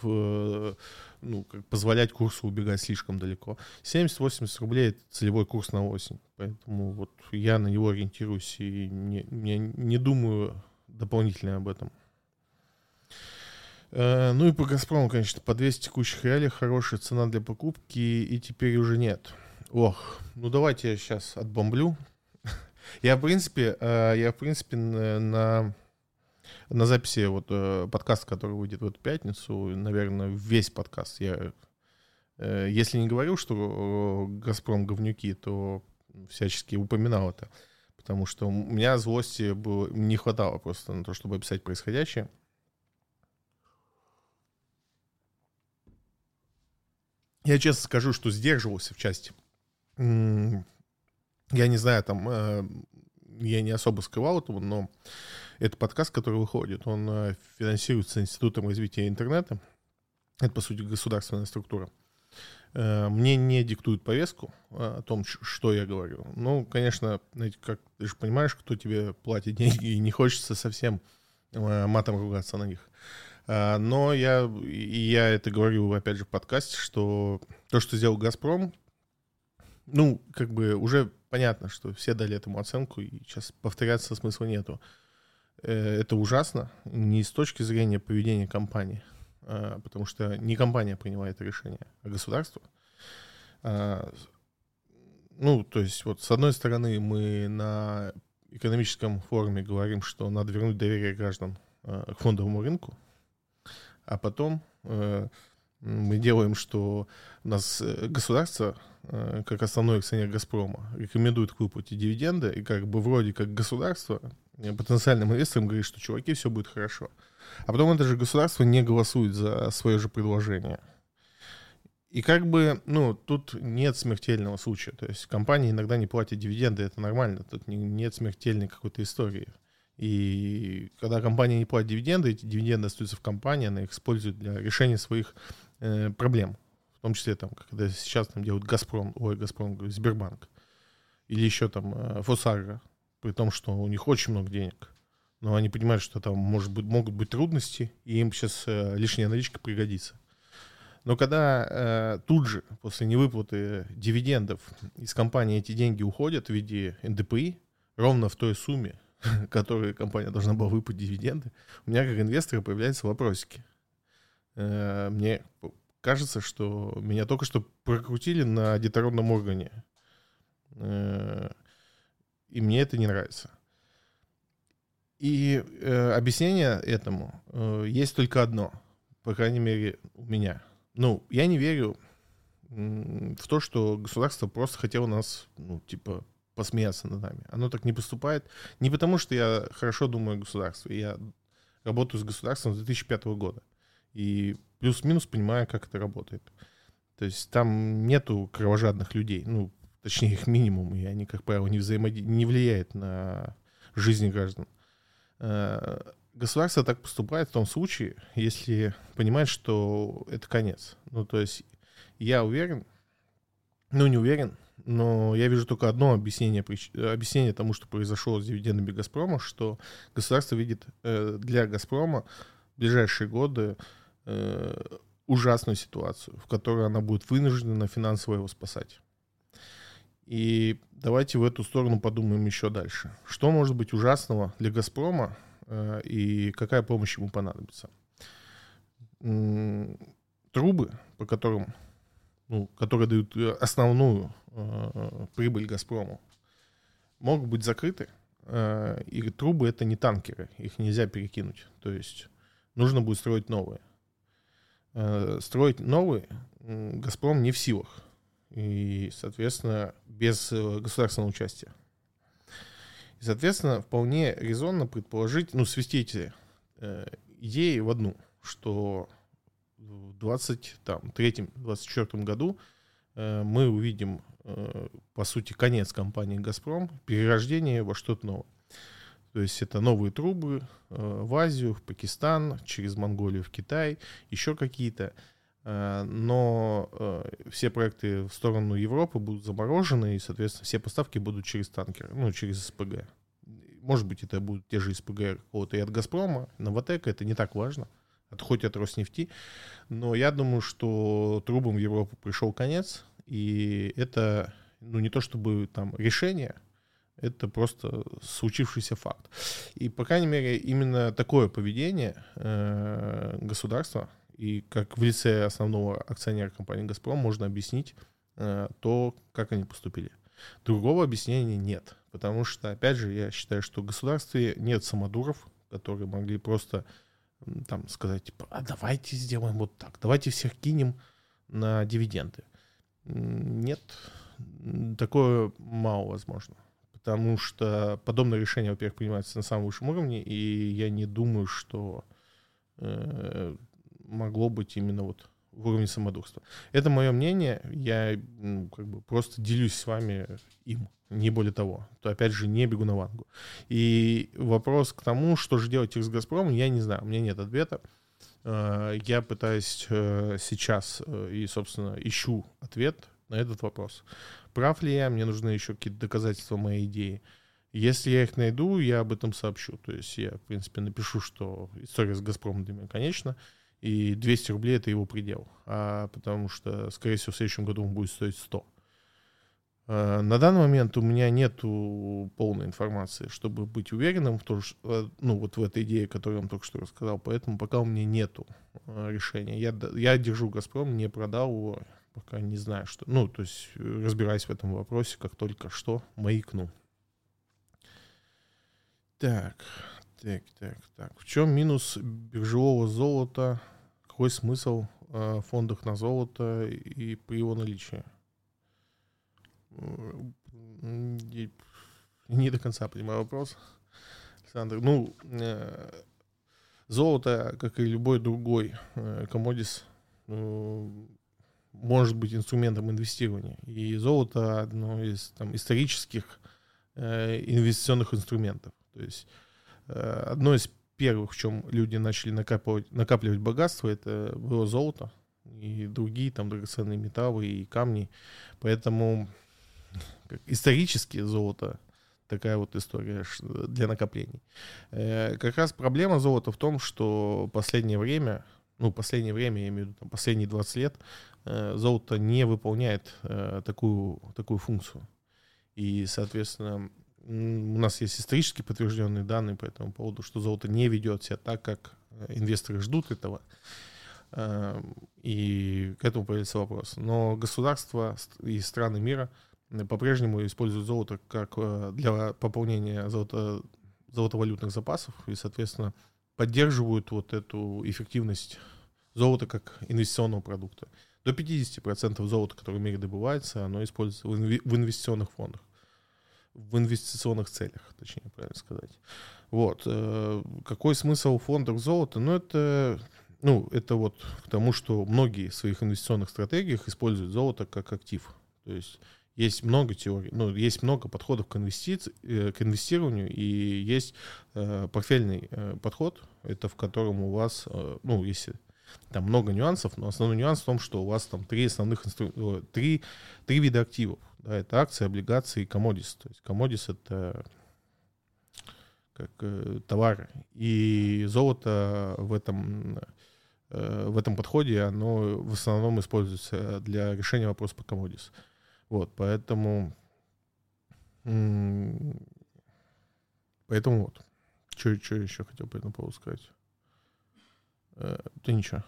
в, ну, как позволять курсу убегать слишком далеко. 70-80 рублей — это целевой курс на осень. Поэтому вот я на него ориентируюсь и не, не, не думаю дополнительно об этом. Э, ну и по «Газпрому», конечно, по 200 текущих реалиях хорошая цена для покупки, и теперь уже нет. Ох, ну давайте я сейчас отбомблю. Я, в принципе, э, я, в принципе, на, на записи вот э, подкаст, который выйдет в эту пятницу, наверное, весь подкаст я, э, если не говорил, что «Газпром» говнюки, то всячески упоминал это. Потому что у меня злости было, не хватало просто на то, чтобы описать происходящее. Я честно скажу, что сдерживался в части я не знаю, там, э, я не особо скрывал этого, но этот подкаст, который выходит, он э, финансируется Институтом развития интернета. Это, по сути, государственная структура. Э, мне не диктуют повестку о том, что я говорю. Ну, конечно, как ты же понимаешь, кто тебе платит деньги, и не хочется совсем матом ругаться на них. Но я, я это говорю, опять же, в подкасте, что то, что сделал «Газпром», ну, как бы уже понятно, что все дали этому оценку, и сейчас повторяться смысла нету. Э, это ужасно не с точки зрения поведения компании, а, потому что не компания принимает решение, а государство. А, ну, то есть вот с одной стороны мы на экономическом форуме говорим, что надо вернуть доверие граждан а, к фондовому рынку, а потом э, мы делаем, что у нас э, государство, как основной акционер «Газпрома», рекомендует к выплате дивиденды, и как бы вроде как государство э, потенциальным инвесторам говорит, что, чуваки, все будет хорошо. А потом это же государство не голосует за свое же предложение. И как бы, ну, тут нет смертельного случая. То есть компании иногда не платят дивиденды, это нормально. Тут нет смертельной какой-то истории. И когда компания не платит дивиденды, эти дивиденды остаются в компании, она их использует для решения своих э, проблем. Том числе, там, когда сейчас там делают Газпром, ой, Газпром, Сбербанк. Или еще там э, Фосагро, при том, что у них очень много денег. Но они понимают, что там может быть, могут быть трудности, и им сейчас э, лишняя наличка пригодится. Но когда э, тут же, после невыплаты дивидендов из компании эти деньги уходят в виде НДПИ, ровно в той сумме, которой компания должна была выплатить дивиденды, у меня как инвестора появляются вопросики. Э, мне кажется, что меня только что прокрутили на детородном органе. Э, и мне это не нравится. И э, объяснение этому э, есть только одно, по крайней мере, у меня. Ну, я не верю в то, что государство просто хотело нас, ну, типа, посмеяться над нами. Оно так не поступает. Не потому, что я хорошо думаю о государстве. Я работаю с государством с 2005 года. И плюс-минус понимаю, как это работает. То есть там нету кровожадных людей. Ну, точнее, их минимум. И они, как правило, не, взаимоди... не влияют на жизнь граждан. Э, государство так поступает в том случае, если понимает, что это конец. Ну, то есть я уверен, ну, не уверен, но я вижу только одно объяснение, объяснение тому, что произошло с дивидендами «Газпрома», что государство видит э, для «Газпрома» в ближайшие годы э, ужасную ситуацию, в которой она будет вынуждена финансово его спасать. И давайте в эту сторону подумаем еще дальше. Что может быть ужасного для «Газпрома» э, и какая помощь ему понадобится? Трубы, по которым ну, которые дают э, основную прибыль Газпрому, могут быть закрыты. И трубы это не танкеры, их нельзя перекинуть. То есть нужно будет строить новые. Э, строить новые Газпром не в силах. И, соответственно, без э, государственного участия. И, соответственно, вполне резонно предположить, ну, свести эти э, идеи в одну, что в 23-24 году э, мы увидим, э, по сути, конец компании «Газпром», перерождение во что-то новое. То есть это новые трубы э, в Азию, в Пакистан, через Монголию в Китай, еще какие-то. Но все проекты в сторону Европы будут заморожены, и, соответственно, все поставки будут через танкеры, ну, через СПГ. Может быть, это будут те же СПГ какого-то и от «Газпрома», «Новотека», это не так важно хоть от Роснефти. Но я думаю, что трубам в Европу пришел конец, и это ну, не то чтобы там решение, это просто случившийся факт. И, по крайней мере, именно такое поведение э, государства, и как в лице основного акционера компании «Газпром» можно объяснить э, то, как они поступили. Другого объяснения нет, потому что, опять же, я считаю, что в государстве нет самодуров, которые могли просто там сказать, типа, а давайте сделаем вот так, давайте всех кинем на дивиденды. Нет, такое мало возможно. Потому что подобное решение, во-первых, принимается на самом высшем уровне, и я не думаю, что э, могло быть именно вот в уровне самодурства. Это мое мнение, я ну, как бы просто делюсь с вами им не более того. То, опять же, не бегу на вангу. И вопрос к тому, что же делать с «Газпромом», я не знаю, у меня нет ответа. Э, я пытаюсь э, сейчас э, и, собственно, ищу ответ на этот вопрос. Прав ли я, мне нужны еще какие-то доказательства моей идеи. Если я их найду, я об этом сообщу. То есть я, в принципе, напишу, что история с «Газпромом» для меня конечна, и 200 рублей — это его предел. А потому что, скорее всего, в следующем году он будет стоить 100. Э, на данный момент у меня нет полной информации, чтобы быть уверенным в том, что, э, ну, вот в этой идее, которую я вам только что рассказал, поэтому пока у меня нету э, решения. Я, я держу «Газпром», не продал его, пока не знаю, что... Ну, то есть разбираюсь в этом вопросе, как только что маякну. Так, так, так, так. В чем минус биржевого золота? Какой смысл в фондах на золото и при его наличии? Не до конца понимаю вопрос, Александр. Ну, э, золото, как и любой другой э, комодис, может быть инструментом инвестирования. И золото одно из там, исторических э, инвестиционных инструментов. То есть одно из первых, в чем люди начали накапливать, накапливать богатство, это было золото и другие там драгоценные металлы и камни. Поэтому как исторически золото такая вот история для накоплений. Э, как раз проблема золота в том, что последнее время, ну, последнее время, я имею в виду, там, последние 20 лет, э, золото не выполняет э, такую, такую функцию. И, соответственно, у нас есть исторически подтвержденные данные по этому поводу, что золото не ведет себя так, как э, инвесторы ждут этого. Э, и к этому появится вопрос. Но государства и страны мира по-прежнему используют золото как для пополнения золото, золотовалютных запасов и, соответственно, поддерживают вот эту эффективность золота как инвестиционного продукта. До 50% золота, которое в мире добывается, оно используется в инвестиционных фондах. В инвестиционных целях, точнее, правильно сказать. Вот. Э, какой смысл фондов золота? Ну, это, ну, это вот к тому, что многие в своих инвестиционных стратегиях используют золото как актив. То есть есть много теорий, ну, есть много подходов к, инвестици... Э, к инвестированию, и есть э, портфельный э, подход, это в котором у вас, э, ну, если там много нюансов, но основной нюанс в том, что у вас там три основных инстру... три, три вида активов. Да, это акции, облигации и комодис. То есть комодис это как э, товары. И золото в этом, э, в этом подходе, оно в основном используется для решения вопроса по комодис. Вот, поэтому поэтому вот. Что еще хотел по этому поводу сказать? Э, да ничего.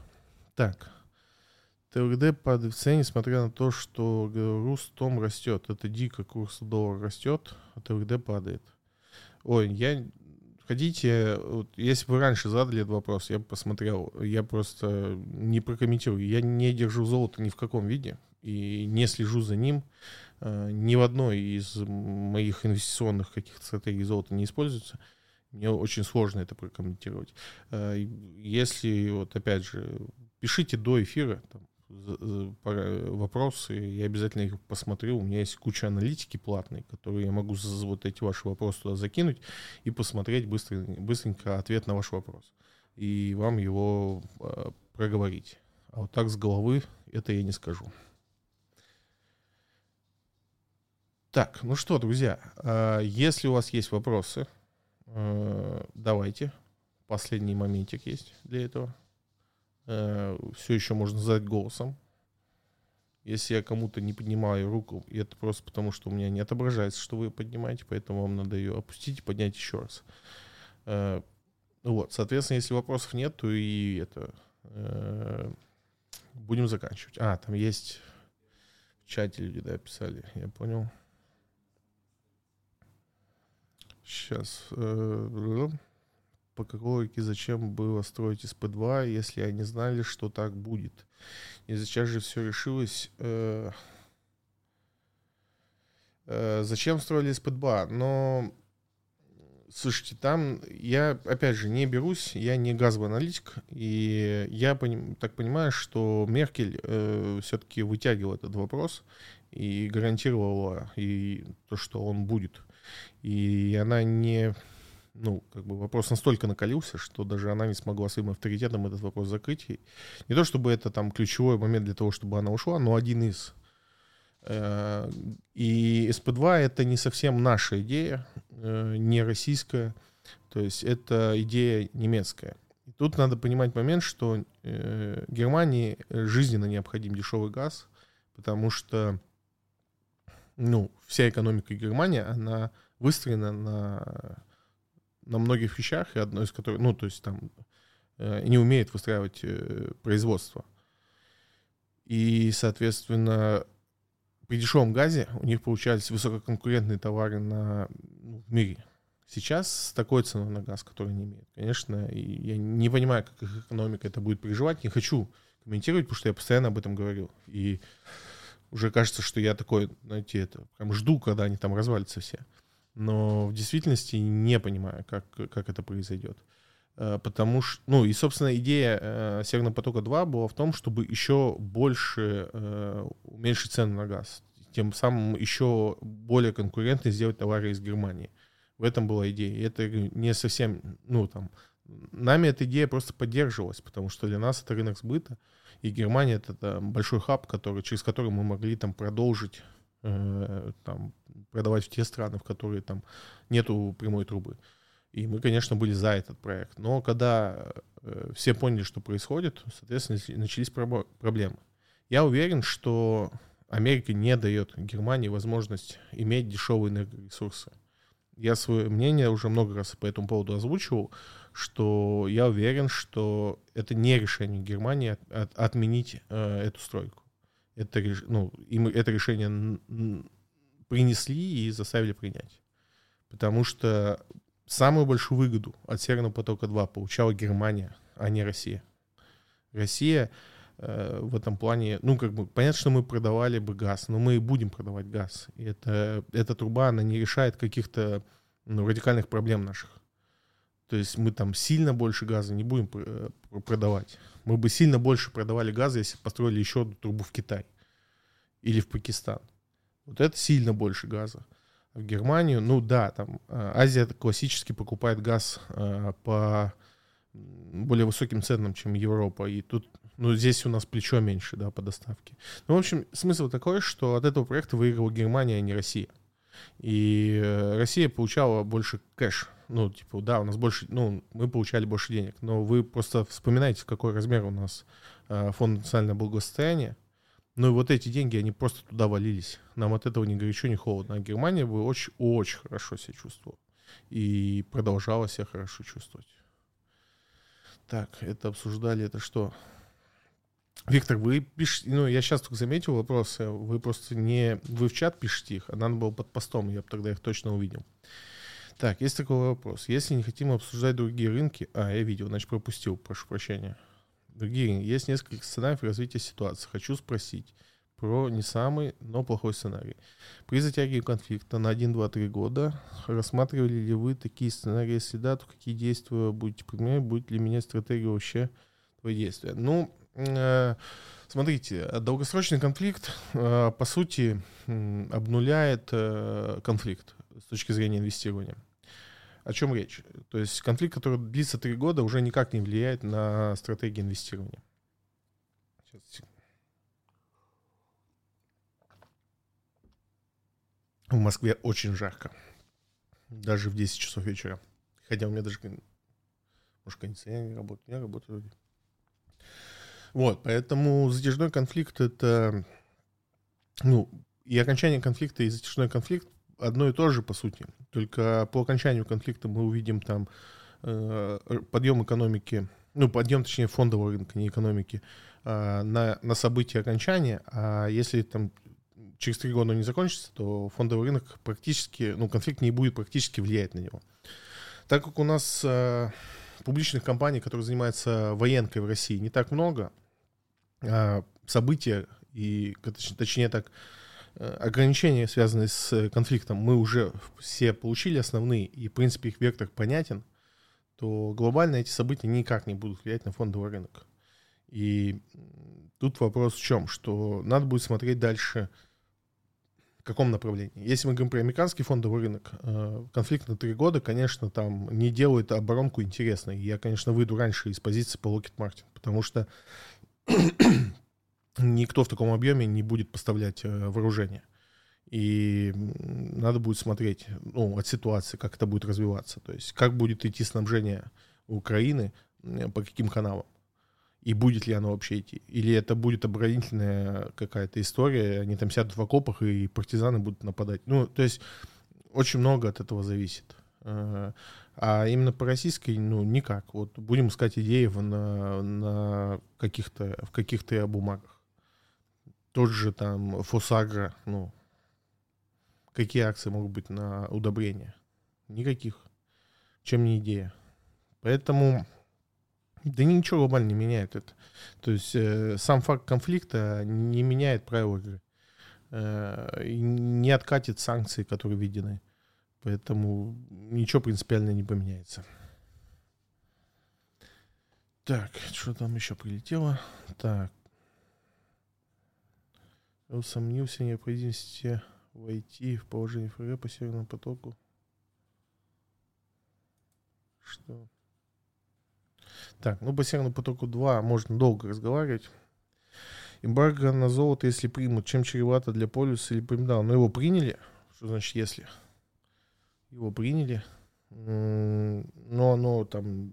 Так. ТВД падает в цене, несмотря на то, что Рустом растет. Это дико, курс доллара растет, а ТВД падает. Ой, я... Хотите, вот, если бы вы раньше задали этот вопрос, я бы посмотрел. Я просто не прокомментирую. Я не держу золото ни в каком виде и не слежу за ним. Э, ни в одной из моих инвестиционных каких-то стратегий золота не используется. Мне очень сложно это прокомментировать. Э, если, вот опять же, пишите до эфира там, вопросы, я обязательно их посмотрю. У меня есть куча аналитики платной, которую я могу вот эти ваши вопросы туда закинуть и посмотреть быстро, быстренько ответ на ваш вопрос. И вам его э, проговорить. А вот так с головы это я не скажу. Так, ну что, друзья, э, если у вас есть вопросы, давайте. Последний моментик есть для этого. Э, Все еще можно задать голосом. Если я кому-то не поднимаю руку, это просто потому, что у меня не отображается, что вы поднимаете, поэтому вам надо ее опустить и поднять еще раз. Э, вот, соответственно, если вопросов нет, то и это будем заканчивать. А, там есть в чате люди, да, писали, я понял. Сейчас. Э, по какой логике зачем было строить СП-2, если они знали, что так будет? И сейчас же все решилось. Э, э, зачем строили СП-2? Но, слушайте, там я, опять же, не берусь, я не газовый аналитик, и я поним, так понимаю, что Меркель э, все-таки вытягивал этот вопрос и гарантировала и то, что он будет. И она не... Ну, как бы вопрос настолько накалился, что даже она не смогла своим авторитетом этот вопрос закрыть. И не то, чтобы это там ключевой момент для того, чтобы она ушла, но один из. Э, и СП-2 это не совсем наша идея, э, не российская. То есть это идея немецкая. И тут надо понимать момент, что э, Германии жизненно необходим дешевый газ, потому что ну, вся экономика Германии, она выстроена на, на многих вещах, и одно из которых, ну, то есть там э, не умеет выстраивать э, производство. И, соответственно, при дешевом газе у них получались высококонкурентные товары на, ну, в мире. Сейчас с такой ценой на газ, который они имеют, конечно, я не понимаю, как их экономика это будет переживать, не хочу комментировать, потому что я постоянно об этом говорю. И уже кажется, что я такой, знаете, это прям жду, когда они там развалятся все. Но в действительности не понимаю, как, как это произойдет. Э, потому что, ну и, собственно, идея э, Северного потока 2 была в том, чтобы еще больше э, уменьшить цены на газ. Тем самым еще более конкурентно сделать товары из Германии. В этом была идея. И это не совсем, ну там, нами эта идея просто поддерживалась, потому что для нас это рынок сбыта. И Германия это, это большой хаб, который, через который мы могли там продолжить э, там, продавать в те страны, в которые там нету прямой трубы. И мы, конечно, были за этот проект. Но когда э, все поняли, что происходит, соответственно, начались проблемы. Я уверен, что Америка не дает Германии возможность иметь дешевые энергоресурсы. Я свое мнение уже много раз по этому поводу озвучивал, что я уверен, что это не решение Германии от, от, отменить э, эту стройку. Это, ну, им это решение принесли и заставили принять. Потому что самую большую выгоду от Северного потока-2 получала Германия, а не Россия. Россия в этом плане, ну, как бы, понятно, что мы продавали бы газ, но мы и будем продавать газ. И это, эта труба, она не решает каких-то ну, радикальных проблем наших. То есть мы там сильно больше газа не будем э, продавать. Мы бы сильно больше продавали газа, если построили еще одну трубу в Китай или в Пакистан. Вот это сильно больше газа. В Германию, ну да, там э, Азия классически покупает газ э, по более высоким ценам, чем Европа. И тут, ну, здесь у нас плечо меньше, да, по доставке. Ну, в общем, смысл такой, что от этого проекта выиграла Германия, а не Россия. И э, Россия получала больше кэш. Ну, типа, да, у нас больше, ну, мы получали больше денег. Но вы просто вспоминаете, какой размер у нас э, фонд национального благосостояния. Ну и вот эти деньги, они просто туда валились. Нам от этого ни горячо, ни холодно. А Германия бы очень-очень хорошо себя чувствовала. И продолжала себя хорошо чувствовать. Так, это обсуждали, это что? Виктор, вы пишете, ну, я сейчас только заметил вопросы, вы просто не, вы в чат пишете их, а надо было под постом, я бы тогда их точно увидел. Так, есть такой вопрос. Если не хотим обсуждать другие рынки, а, я видел, значит, пропустил, прошу прощения. Другие рынки. Есть несколько сценариев развития ситуации. Хочу спросить про не самый, но плохой сценарий. При затягивании конфликта на 1, 2, 3 года рассматривали ли вы такие сценарии? Если да, то какие действия будете применять? Будет ли менять стратегию вообще твои действия? Ну, Э, смотрите, долгосрочный конфликт, э, по сути, обнуляет э, конфликт с точки зрения инвестирования. О чем речь? То есть конфликт, который длится три года, уже никак не влияет на стратегию инвестирования. Сейчас. В Москве очень жарко. Даже в 10 часов вечера. Хотя у меня даже, может, кондиционер не работает. Я работаю вот, поэтому затяжной конфликт это, ну, и окончание конфликта и затяжной конфликт одно и то же, по сути. Только по окончанию конфликта мы увидим там э, подъем экономики, ну, подъем, точнее, фондового рынка, не экономики, э, на, на события окончания, а если там через три года он не закончится, то фондовый рынок практически, ну, конфликт не будет практически влиять на него. Так как у нас э, публичных компаний, которые занимаются военкой в России, не так много, а, события и, точнее так, э, ограничения, связанные с конфликтом, мы уже все получили основные, и, в принципе, их вектор понятен, то глобально эти события никак не будут влиять на фондовый рынок. И тут вопрос в чем, что надо будет смотреть дальше, каком направлении. Если мы говорим про американский фондовый рынок, э, конфликт на три года, конечно, там не делает оборонку интересной. Я, конечно, выйду раньше из позиции по Lockheed Martin, потому что никто в таком объеме не будет поставлять э, вооружение. И надо будет смотреть ну, от ситуации, как это будет развиваться. То есть как будет идти снабжение Украины, по каким каналам. И будет ли оно вообще идти? Или это будет оборонительная какая-то история, они там сядут в окопах, и партизаны будут нападать. Ну, то есть очень много от этого зависит. Э, а именно по российской, ну, никак. Вот будем искать идеи в, на, на каких-то, в каких-то бумагах. Тот же там Фосагра, ну, какие акции могут быть на удобрение? Никаких. Чем не идея. Поэтому, да ничего глобально не меняет это. То есть э, сам факт конфликта не меняет правила игры. Э, не откатит санкции, которые введены. Поэтому ничего принципиально не поменяется. Так, что там еще прилетело? Так. Усомнился в необходимости войти в положение ФРГ по Северному потоку. Что? Так, ну по Северному потоку 2 можно долго разговаривать. Эмбарго на золото, если примут, чем чревато для полюса или примдал. Но его приняли. Что значит если? его приняли, но оно там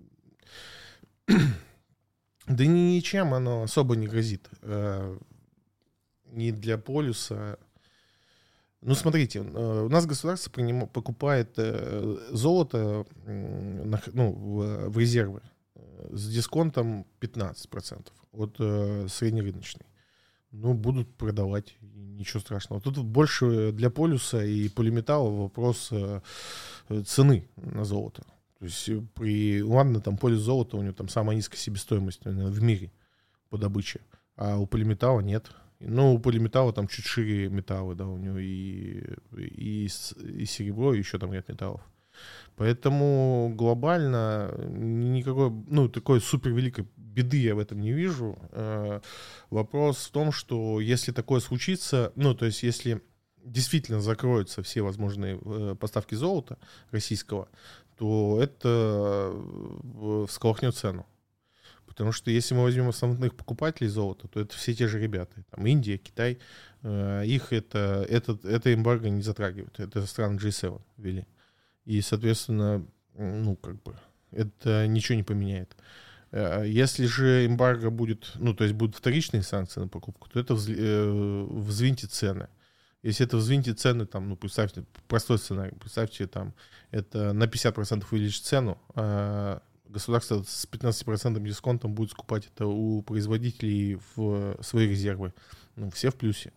Да ничем оно особо не грозит. Э, ни для полюса. Ну, смотрите, э, у нас государство покупает э, золото ну, в резервы с дисконтом 15% от среднерыночной. Ну, будут продавать, ничего страшного. Тут больше для полюса и полиметалла вопрос цены на золото. То есть э, при, ладно, там поле золота, у него там самая низкая себестоимость наверное, в мире по добыче, а у полиметалла нет. Ну, у полиметалла там чуть шире металлы, да, у него и, и, и серебро, и еще там ряд металлов. Поэтому глобально никакой, ну, такой супер великой беды я в этом не вижу. Э, вопрос в том, что если такое случится, ну, то есть если действительно закроются все возможные э, поставки золота российского, то это э, всколыхнет цену. Потому что если мы возьмем основных покупателей золота, то это все те же ребята. Там Индия, Китай. Их это, это, это эмбарго не затрагивает. Это страны G7 ввели. И, соответственно, ну, как бы, это ничего не поменяет. Э, если же эмбарго будет, ну, то есть будут вторичные санкции на покупку, то это взвинтит цены. Если это взвинтит цены, там, ну, представьте, простой сценарий, представьте, там, это на 50% увеличит цену, а государство с 15% дисконтом будет скупать это у производителей в свои резервы. Ну, все в плюсе.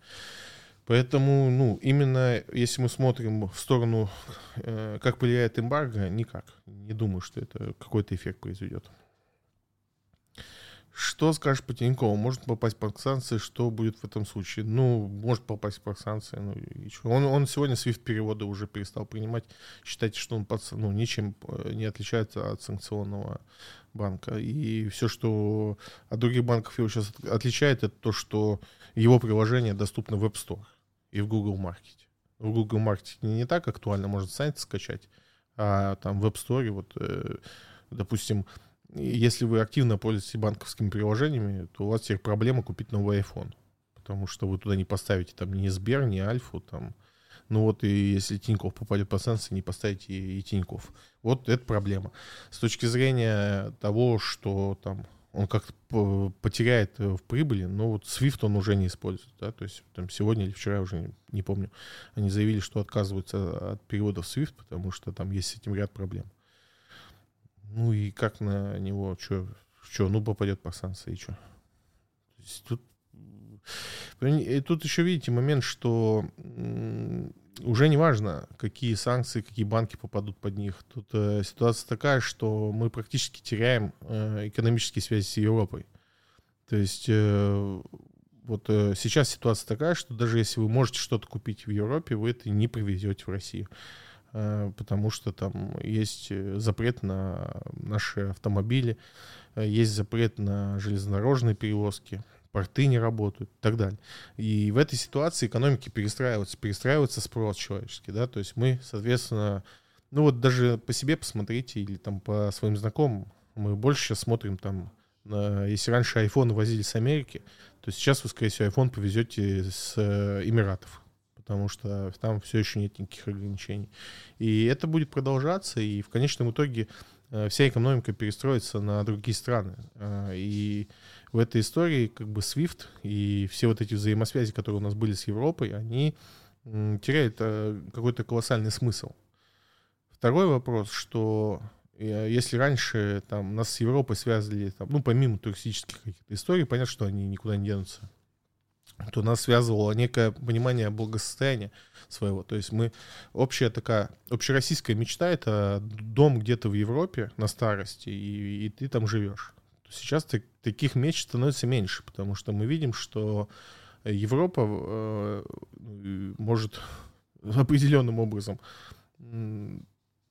Поэтому, ну, именно если мы смотрим в сторону, э, как влияет эмбарго, никак. Не думаю, что это какой-то эффект произведет. Что скажешь по Тинькову? Может попасть под санкции? Что будет в этом случае? Ну, может попасть под санкции. Ну, и что? Он, он сегодня SWIFT переводы уже перестал принимать. Считайте, что он под, ну, ничем э, не отличается от санкционного банка. И все, что от других банков его сейчас отличает, это то, что его приложение доступно в App Store и в Google Market. В Google Market не так актуально, можно сайт скачать, а там в App Store, вот, э, допустим, если вы активно пользуетесь банковскими приложениями, то у вас теперь проблема купить новый iPhone. Потому что вы туда не поставите там ни Сбер, ни Альфу, там. Ну вот и если Тиньков попадет по санкции, не поставите и, и Тиньков. Вот это проблема. С точки зрения того, что там он как-то потеряет в прибыли, но вот Swift он уже не использует, да, то есть там сегодня или вчера, уже не, не помню, они заявили, что отказываются от переводов Swift, потому что там есть с этим ряд проблем. Ну и как на него, что, что, ну попадет по санкции, и что? Тут, и тут еще видите момент, что уже не важно, какие санкции, какие банки попадут под них. Тут э, ситуация такая, что мы практически теряем э, экономические связи с Европой. То есть э, вот э, сейчас ситуация такая, что даже если вы можете что-то купить в Европе, вы это не привезете в Россию. Э, потому что там есть э, запрет на наши автомобили, э, есть запрет на железнодорожные перевозки, порты не работают и так далее. И в этой ситуации экономики перестраиваются, перестраивается спрос человеческий, да, то есть мы, соответственно, ну вот даже по себе посмотрите или там по своим знакомым, мы больше сейчас смотрим там, на, если раньше iPhone возили с Америки, то сейчас вы, скорее всего, iPhone повезете с Эмиратов, потому что там все еще нет никаких ограничений. И это будет продолжаться, и в конечном итоге э, вся экономика перестроится на другие страны. Э, и в этой истории как бы SWIFT и все вот эти взаимосвязи, которые у нас были с Европой, они теряют э, какой-то колоссальный смысл. Второй вопрос, что если раньше там, нас с Европой связывали, там, ну, помимо туристических каких-то историй, понятно, что они никуда не денутся то нас связывало некое понимание благосостояния своего. То есть мы общая такая, общероссийская мечта — это дом где-то в Европе на старости, и, и ты там живешь. Сейчас так, таких мечт становится меньше, потому что мы видим, что Европа э, может определенным образом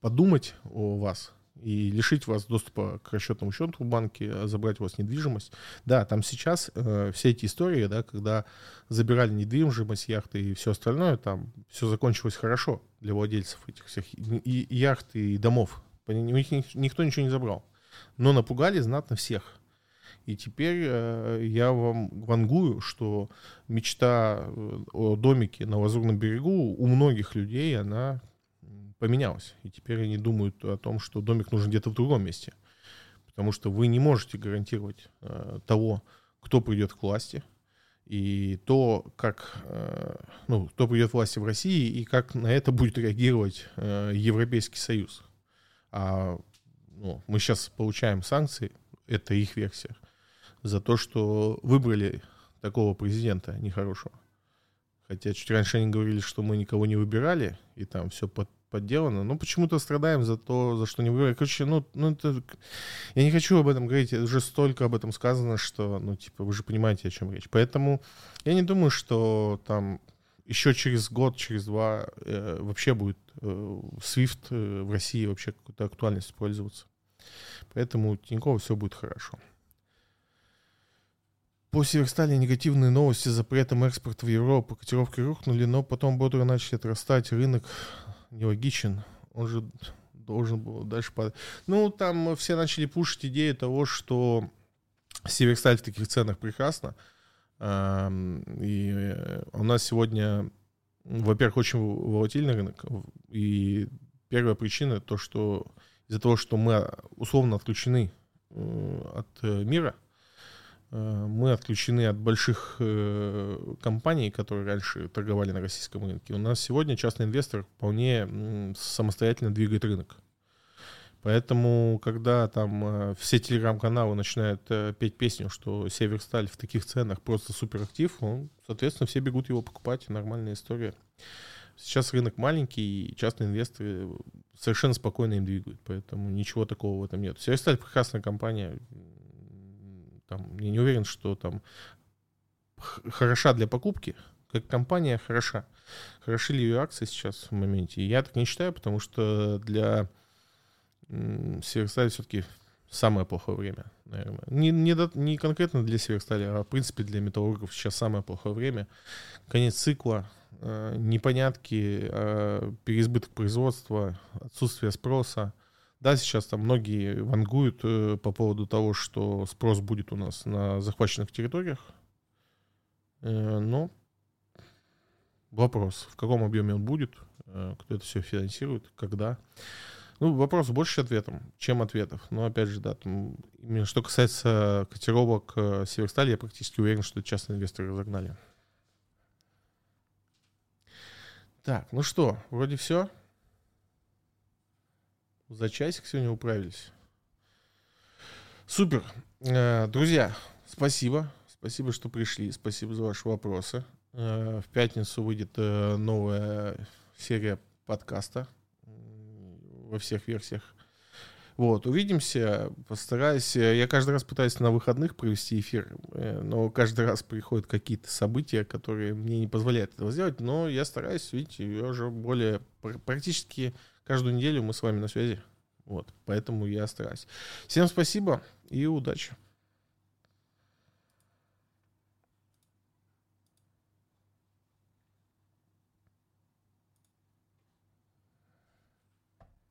подумать о вас, и лишить вас доступа к расчетному счету в банке, забрать у вас недвижимость. Да, там сейчас э, все эти истории, да, когда забирали недвижимость, яхты и все остальное, там все закончилось хорошо для владельцев этих всех и, и яхт и домов. У них никто ничего не забрал. Но напугали знатно всех. И теперь э, я вам вангую, что мечта э, о домике на Лазурном берегу у многих людей, она поменялось. И теперь они думают о том, что домик нужен где-то в другом месте. потому что вы не можете гарантировать э, того, кто придет к власти, и то, как, э, ну, кто придет к власти в России, и как на это будет реагировать э, Европейский Союз. А ну, мы сейчас получаем санкции, это их версия, за то, что выбрали такого президента нехорошего. Хотя чуть раньше они говорили, что мы никого не выбирали, и там все под, подделано. Но почему-то страдаем за то, за что не выбирали. Короче, ну, ну это... Я не хочу об этом говорить, уже столько об этом сказано, что, ну, типа, вы же понимаете, о чем речь. Поэтому я не думаю, что там еще через год, через два э, вообще будет SWIFT э, в России вообще какой-то актуальностью пользоваться. Поэтому у Тинькова все будет хорошо. По Северстали негативные новости с запретом экспорта в Европу. Котировки рухнули, но потом бодро начали отрастать. Рынок нелогичен. Он же должен был дальше падать. Ну, там все начали пушить идею того, что Северсталь в таких ценах прекрасно. И э, у нас сегодня, во-первых, очень волатильный рынок. И первая причина то, что из-за того, что мы условно отключены э, от э, мира, Э, мы отключены от больших компаний, которые раньше торговали на российском рынке. У нас сегодня частный инвестор вполне самостоятельно двигает рынок. Поэтому, когда там э, все телеграм-каналы начинают петь песню, что Северсталь в таких ценах просто суперактив, ну, соответственно, все бегут его покупать, нормальная история. Сейчас рынок маленький, и частные инвесторы совершенно спокойно им двигают, поэтому ничего такого в этом нет. Северсталь прекрасная компания, там, я не уверен, что там хороша для покупки, как компания хороша. Хороши ли ее акции сейчас в моменте? Я так не считаю, потому что для Северстали все-таки самое плохое время, наверное. Не, не, не конкретно для Северстали, а в принципе для металлургов сейчас самое плохое время. Конец цикла, э, непонятки, э, переизбыток производства, отсутствие спроса – да, сейчас там многие вангуют э, по поводу того, что спрос будет у нас на захваченных территориях. Э, но вопрос, в каком объеме он будет, э, кто это все финансирует, когда. Ну, вопрос больше ответом, чем ответов. Но опять же, да, там, именно что касается котировок э, Северстали, я практически уверен, что частные инвесторы разогнали. Так, ну что, вроде все. За часик сегодня управились. Супер. Э, друзья, спасибо. Спасибо, что пришли. Спасибо за ваши вопросы. Э, в пятницу выйдет новая серия подкаста во всех версиях. Вот, увидимся, постараюсь. Я каждый раз пытаюсь на выходных провести эфир, но каждый раз приходят какие-то события, которые мне не позволяют этого сделать, но я стараюсь, видите, я уже более практически каждую неделю мы с вами на связи. Вот, поэтому я стараюсь. Всем спасибо и удачи.